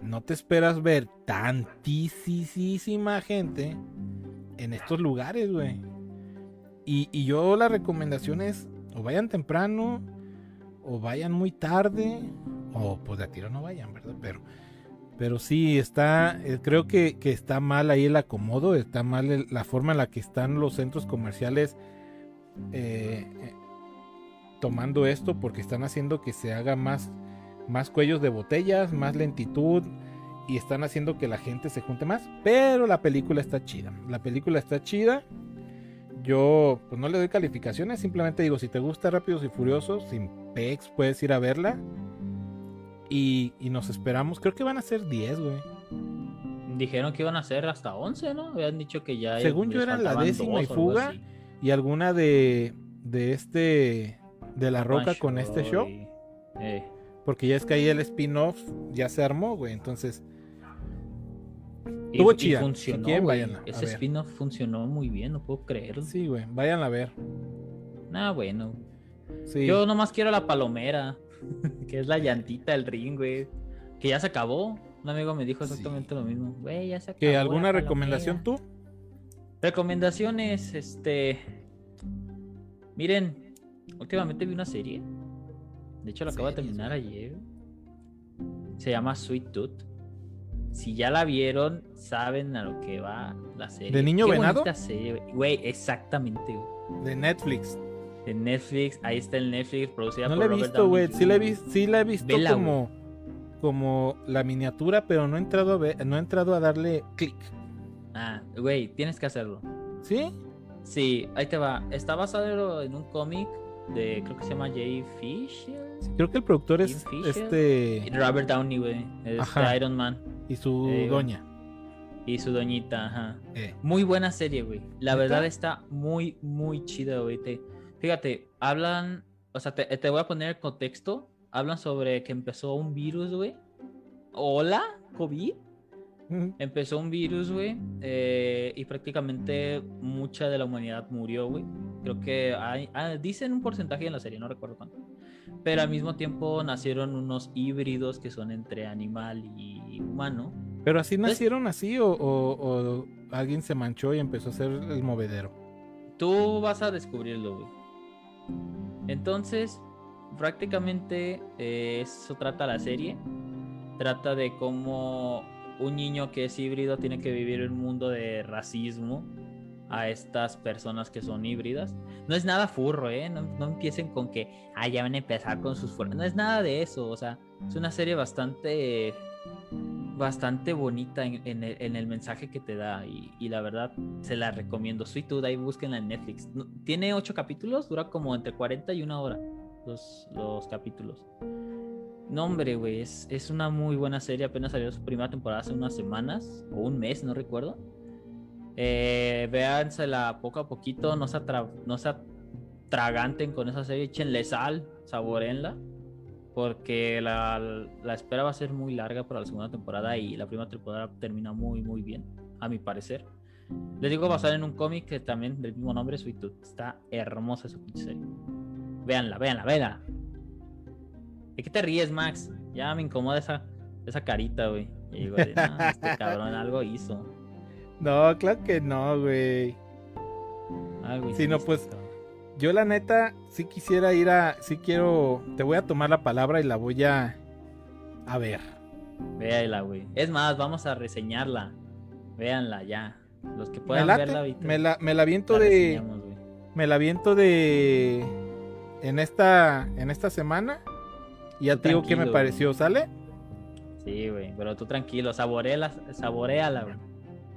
no te esperas ver tantísima gente en estos lugares, güey. Y, y yo la recomendación es, o vayan temprano, o vayan muy tarde, o pues de a tiro no vayan, ¿verdad? Pero, pero sí, está, eh, creo que, que está mal ahí el acomodo, está mal la forma en la que están los centros comerciales eh, eh, tomando esto, porque están haciendo que se haga más, más cuellos de botellas, más lentitud, y están haciendo que la gente se junte más. Pero la película está chida, la película está chida. yo pues no le doy calificaciones, simplemente digo, si te gusta Rápidos y Furiosos, sin pex, puedes ir a verla. Y, y nos esperamos, creo que van a ser 10, güey. Dijeron que iban a ser hasta 11, ¿no? Habían dicho que ya. Según yo les era la décima y fuga. Y alguna de, de este, de La Roca con este show. y- eh, Porque ya es que ahí el spin-off ya se armó, güey. Entonces, Estuvo chida. Si funcionó, quieren, güey. Ese spin-off funcionó muy bien, no puedo creerlo. sí, güey, vayan a ver. Ah, bueno. Sí. Yo nomás quiero la palomera, que es la llantita del ring, güey. Que ya se acabó. Un amigo me dijo Sí. exactamente lo mismo. Güey, ya se acabó. ¿Que ¿Alguna palomera". recomendación tú? Recomendaciones, este. Miren, últimamente vi una serie. De hecho, la acabo de terminar ayer. Se llama Sweet Tooth. Si ya la vieron, saben a lo que va la serie. ¿De niño Qué venado? serie, güey. Güey, exactamente, güey. De Netflix. De Netflix, ahí está el Netflix, producida No por la he visto, güey. Sí la he, Jr. vis- sí la he visto Vela, como, como la miniatura, pero no he entrado a ver, no he entrado a darle clic. Ah, güey, tienes que hacerlo. ¿Sí? Sí, ahí te va. Está basado en un cómic de, creo que se llama Jay Fisher. Creo que el productor es Fisher. este Robert Downey, güey. Es Ajá. de Iron Man. y su Eh, doña. Y su doñita, ajá. Eh, Muy buena serie, güey. La verdad está muy, muy chida, güey. Te- Fíjate, hablan, o sea, te, te voy a poner el contexto. Hablan sobre que empezó un virus, güey. Hola, COVID. Empezó un virus, güey, eh, y prácticamente mucha de la humanidad murió, güey. Creo que hay, ah, dicen un porcentaje en la serie, no recuerdo cuánto. Pero al mismo tiempo nacieron unos híbridos que son entre animal y humano. Pero así nacieron así o, o- o alguien se manchó y empezó a hacer el movedero. Tú vas a descubrirlo, güey. Entonces, prácticamente eh, eso trata la serie. Trata de cómo un niño que es híbrido tiene que vivir un mundo de racismo a estas personas que son híbridas. No es nada furro, ¿eh? No, no empiecen con que, ah, ya van a empezar con sus furros. No es nada de eso, o sea, es una serie bastante, bastante bonita en, el, en el mensaje que te da y, la verdad se la recomiendo. Sweet Tooth, ahí búsquenla en Netflix. Tiene ocho capítulos, dura como entre 40 y una hora los, los capítulos. No, hombre, güey, es, es una muy buena serie. Apenas salió su primera temporada hace unas semanas o un mes, no recuerdo. Eh, véansela poco a poquito, no se, no se atraganten con esa serie, échenle sal, saborenla, porque la, la espera va a ser muy larga para la segunda temporada y la primera temporada termina muy, muy bien, a mi parecer. Les digo, basada en un cómic que también del mismo nombre, Sweet Tooth. Está hermosa esa pinche serie. Véanla, véanla, véanla. ¿De qué te ríes, Max? Ya me incomoda esa, esa carita, güey. Y digo, de, "Nah, este cabrón algo hizo. No, claro que no, güey. Algo Sí, no, pues. Yo la neta sí quisiera ir a, sí quiero, te voy a tomar la palabra y la voy a, a ver. Véala, güey. Es más, vamos a reseñarla. Véanla ya. Los que Me puedan late, verla ahorita. me la, me la viento la de, me la viento de, en esta, en esta semana. Y ya te digo qué me pareció, ¿sale? Sí, güey. Pero tú tranquilo, saboreala, saboreala, güey.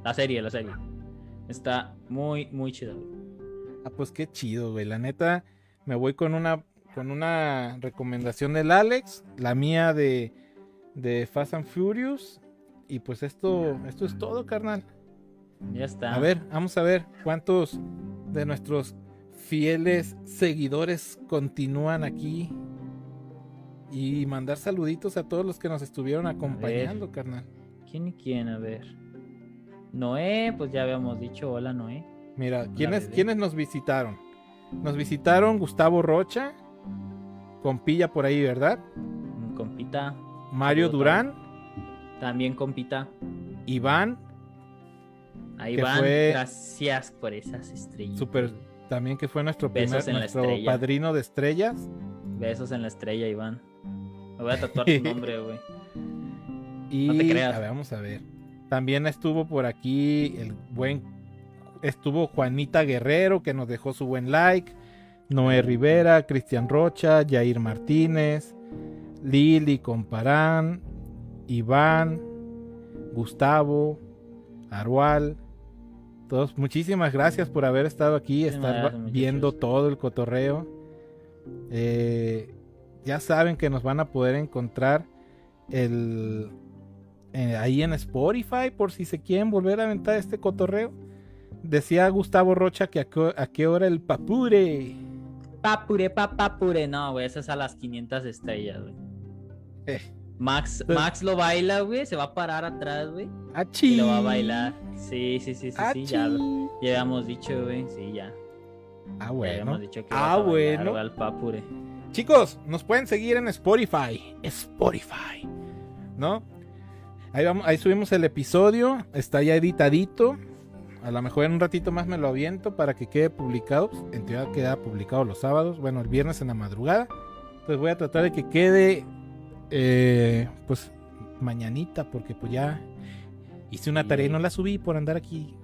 La serie, la serie. Está muy, muy chida, güey. Ah, pues qué chido, güey. La neta, me voy con una, con una recomendación del Alex, la mía de, de Fast and Furious. Y pues esto, esto es todo, carnal. Ya está. A ver, vamos a ver cuántos de nuestros fieles seguidores continúan aquí. Y mandar saluditos a todos los que nos estuvieron acompañando, carnal. ¿Quién y quién? A ver. Noé, pues ya habíamos dicho, hola Noé. Mira, ¿quiénes. ¿quiénes nos visitaron? Nos visitaron Gustavo Rocha, compilla por ahí, ¿verdad? Un compita. Mario Durán, También compita. Iván, Ahí Que van. fue- Gracias por esas estrellas. super, también que fue nuestro Besos primer, nuestro padrino de estrellas. Besos en la estrella, Iván. Me voy a tatuar tu nombre, güey. Y No te creas. a ver, vamos a ver. También estuvo por aquí el buen estuvo Juanita Guerrero que nos dejó su buen like, Noé Rivera, Cristian Rocha, Jair Martínez, Lili Comparán, Iván, Gustavo, Arual, Todos, muchísimas gracias por haber estado aquí, estar gracias, viendo todo el cotorreo. Eh, ya saben que nos van a poder encontrar el eh, ahí en Spotify por si se quieren volver a aventar este cotorreo. Decía Gustavo Rocha que a, qué- a qué hora el papure. Papure, papapure. No, güey, esa es a las 500 estrellas, güey. Eh. Max, Pues- Max lo baila, güey. Se va a parar atrás, güey. Y ¡Achí! lo va a bailar. Sí, sí, sí, sí, sí. Ya, lo- ya habíamos dicho, güey. Sí, ya. Ah, Ya bueno. habíamos dicho que Ah, bueno. al papure. Chicos, nos pueden seguir en Spotify. Spotify. ¿No? Ahí, vamos, ahí subimos el episodio. Está ya editadito. A lo mejor en un ratito más me lo aviento para que quede publicado. Pues, En teoría queda publicado los sábados. Bueno, el viernes en la madrugada. Entonces voy a tratar de que quede. eh, pues mañanita. Porque pues ya hice una tarea y no la subí por andar aquí.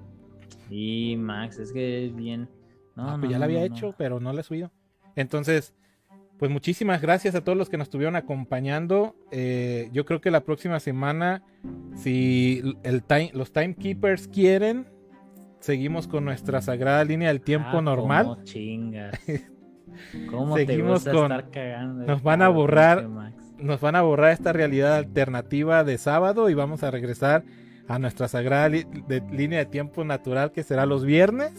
Sí, Max, es que es bien. No, Ah, no, pues ya la había no, hecho, no. pero no la he subido. Entonces, pues muchísimas gracias a todos los que nos estuvieron acompañando. Eh, yo creo que la próxima semana, si el time, los timekeepers quieren, seguimos con nuestra sagrada línea del tiempo Ah, normal. cómo chingas. ¿Cómo Seguimos te gusta con- estar cagando? nos van a borrar-? Nos van a borrar esta realidad alternativa de sábado y vamos a regresar a nuestra sagrada li- de- línea de tiempo natural que será los viernes.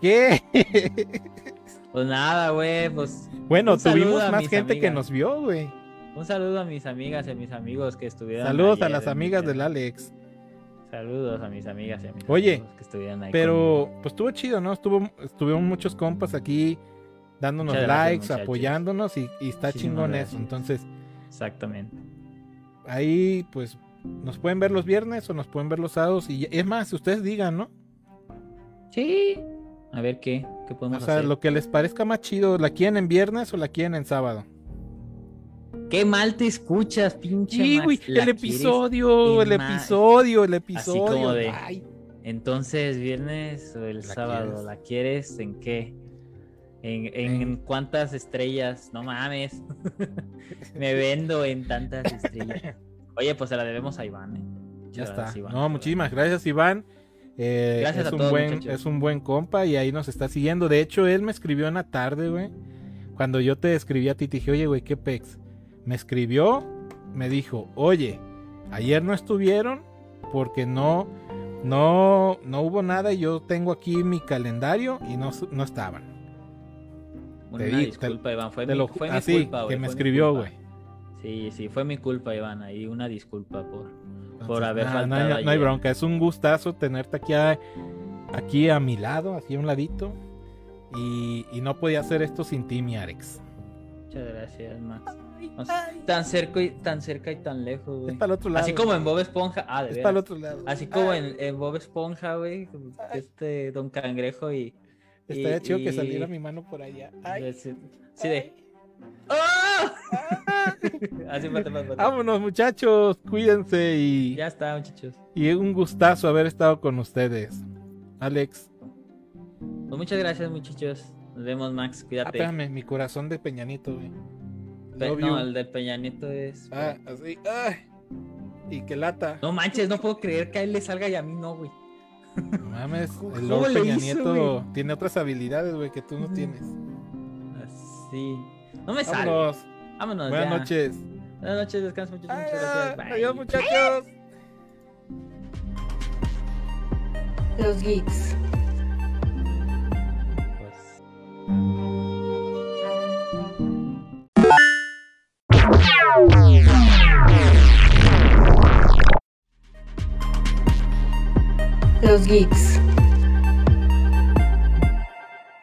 ¿Qué? Pues nada, güey, pues Bueno, tuvimos más gente que nos vio, güey. un saludo a mis amigas y a mis amigos que estuvieron Saludos a las amigas del Alex. Saludos a mis amigas y a mis Oye, amigos que estuvieron ahí Pero, pues estuvo chido, ¿no? Estuvo, estuvieron muchos compas aquí dándonos Muchas likes, apoyándonos y, y está chingón eso. Entonces. Exactamente. ahí, pues, nos pueden ver los viernes o nos pueden ver los sábados. Y es más, ustedes digan, ¿no? Sí. A ver qué, qué O podemos sea, hacer. lo que les parezca más chido, ¿la quieren en viernes o la quieren en sábado? Qué mal te escuchas, pinche Sí, güey, ¿La el episodio, el episodio, el episodio. como de- Ay, Entonces, viernes o el ¿La sábado, quieres? ¿la quieres en qué? ¿En, en En- cuántas estrellas? No mames. Me vendo en tantas estrellas. Oye, pues se la debemos a Iván, ¿eh? ya está. gracias, Iván, No, muchísimas gracias, Iván. Eh, Gracias es a un todos, buen, muchachos. es un buen compa y ahí nos está siguiendo. De hecho, él me escribió en la tarde, güey. Cuando yo te escribí a ti, te dije, oye, güey, qué pex. Me escribió, me dijo, oye, ayer no estuvieron porque no, no, no hubo nada y yo tengo aquí mi calendario y no, no estaban. Una Te di- te- disculpa, Iván. Fue mi, lo- fue mi así, culpa, que me escribió, güey. Sí, sí, fue mi culpa, Iván. Ahí una disculpa por. Entonces, haber no, faltado hay, no hay bronca, es un gustazo tenerte aquí a, aquí a mi lado, aquí a un ladito. Y, y no podía hacer esto sin ti, mi Arex. Muchas gracias, Max. O sea, tan cerca y tan cerca y tan lejos, Es güey. para el otro lado. Así como en Bob Esponja. Ah, de Es veras. para el otro lado. Así como Ay, en, en Bob Esponja, güey. Este Don Cangrejo y. Estaría y- chido que saliera mi mano por allá. Ay, Sí, sí de. ay. ¡Ah! Ah. Así, mate, mate, mate. Vámonos, muchachos. Cuídense y, Ya está, muchachos. y un gustazo haber estado con ustedes. Alex, Pues muchas gracias, muchachos. Nos vemos, Max. ah, Cuídate. espérame, mi corazón de Peñanito, güey. No, you. el de Peña Nieto es. Ah, así. Ay. Y que lata. No manches, no puedo creer que a él le salga y a mí no, güey. No mames, ¿Cómo el Lord Peña hizo, Nieto tiene otras habilidades, güey, que tú no tienes. Así. No me sale. Vámonos. Vámonos. Buenas ya. noches. Buenas noches, descansa mucho. Muchas gracias. Bye. Adiós, muchachos. Los geeks. Los geeks.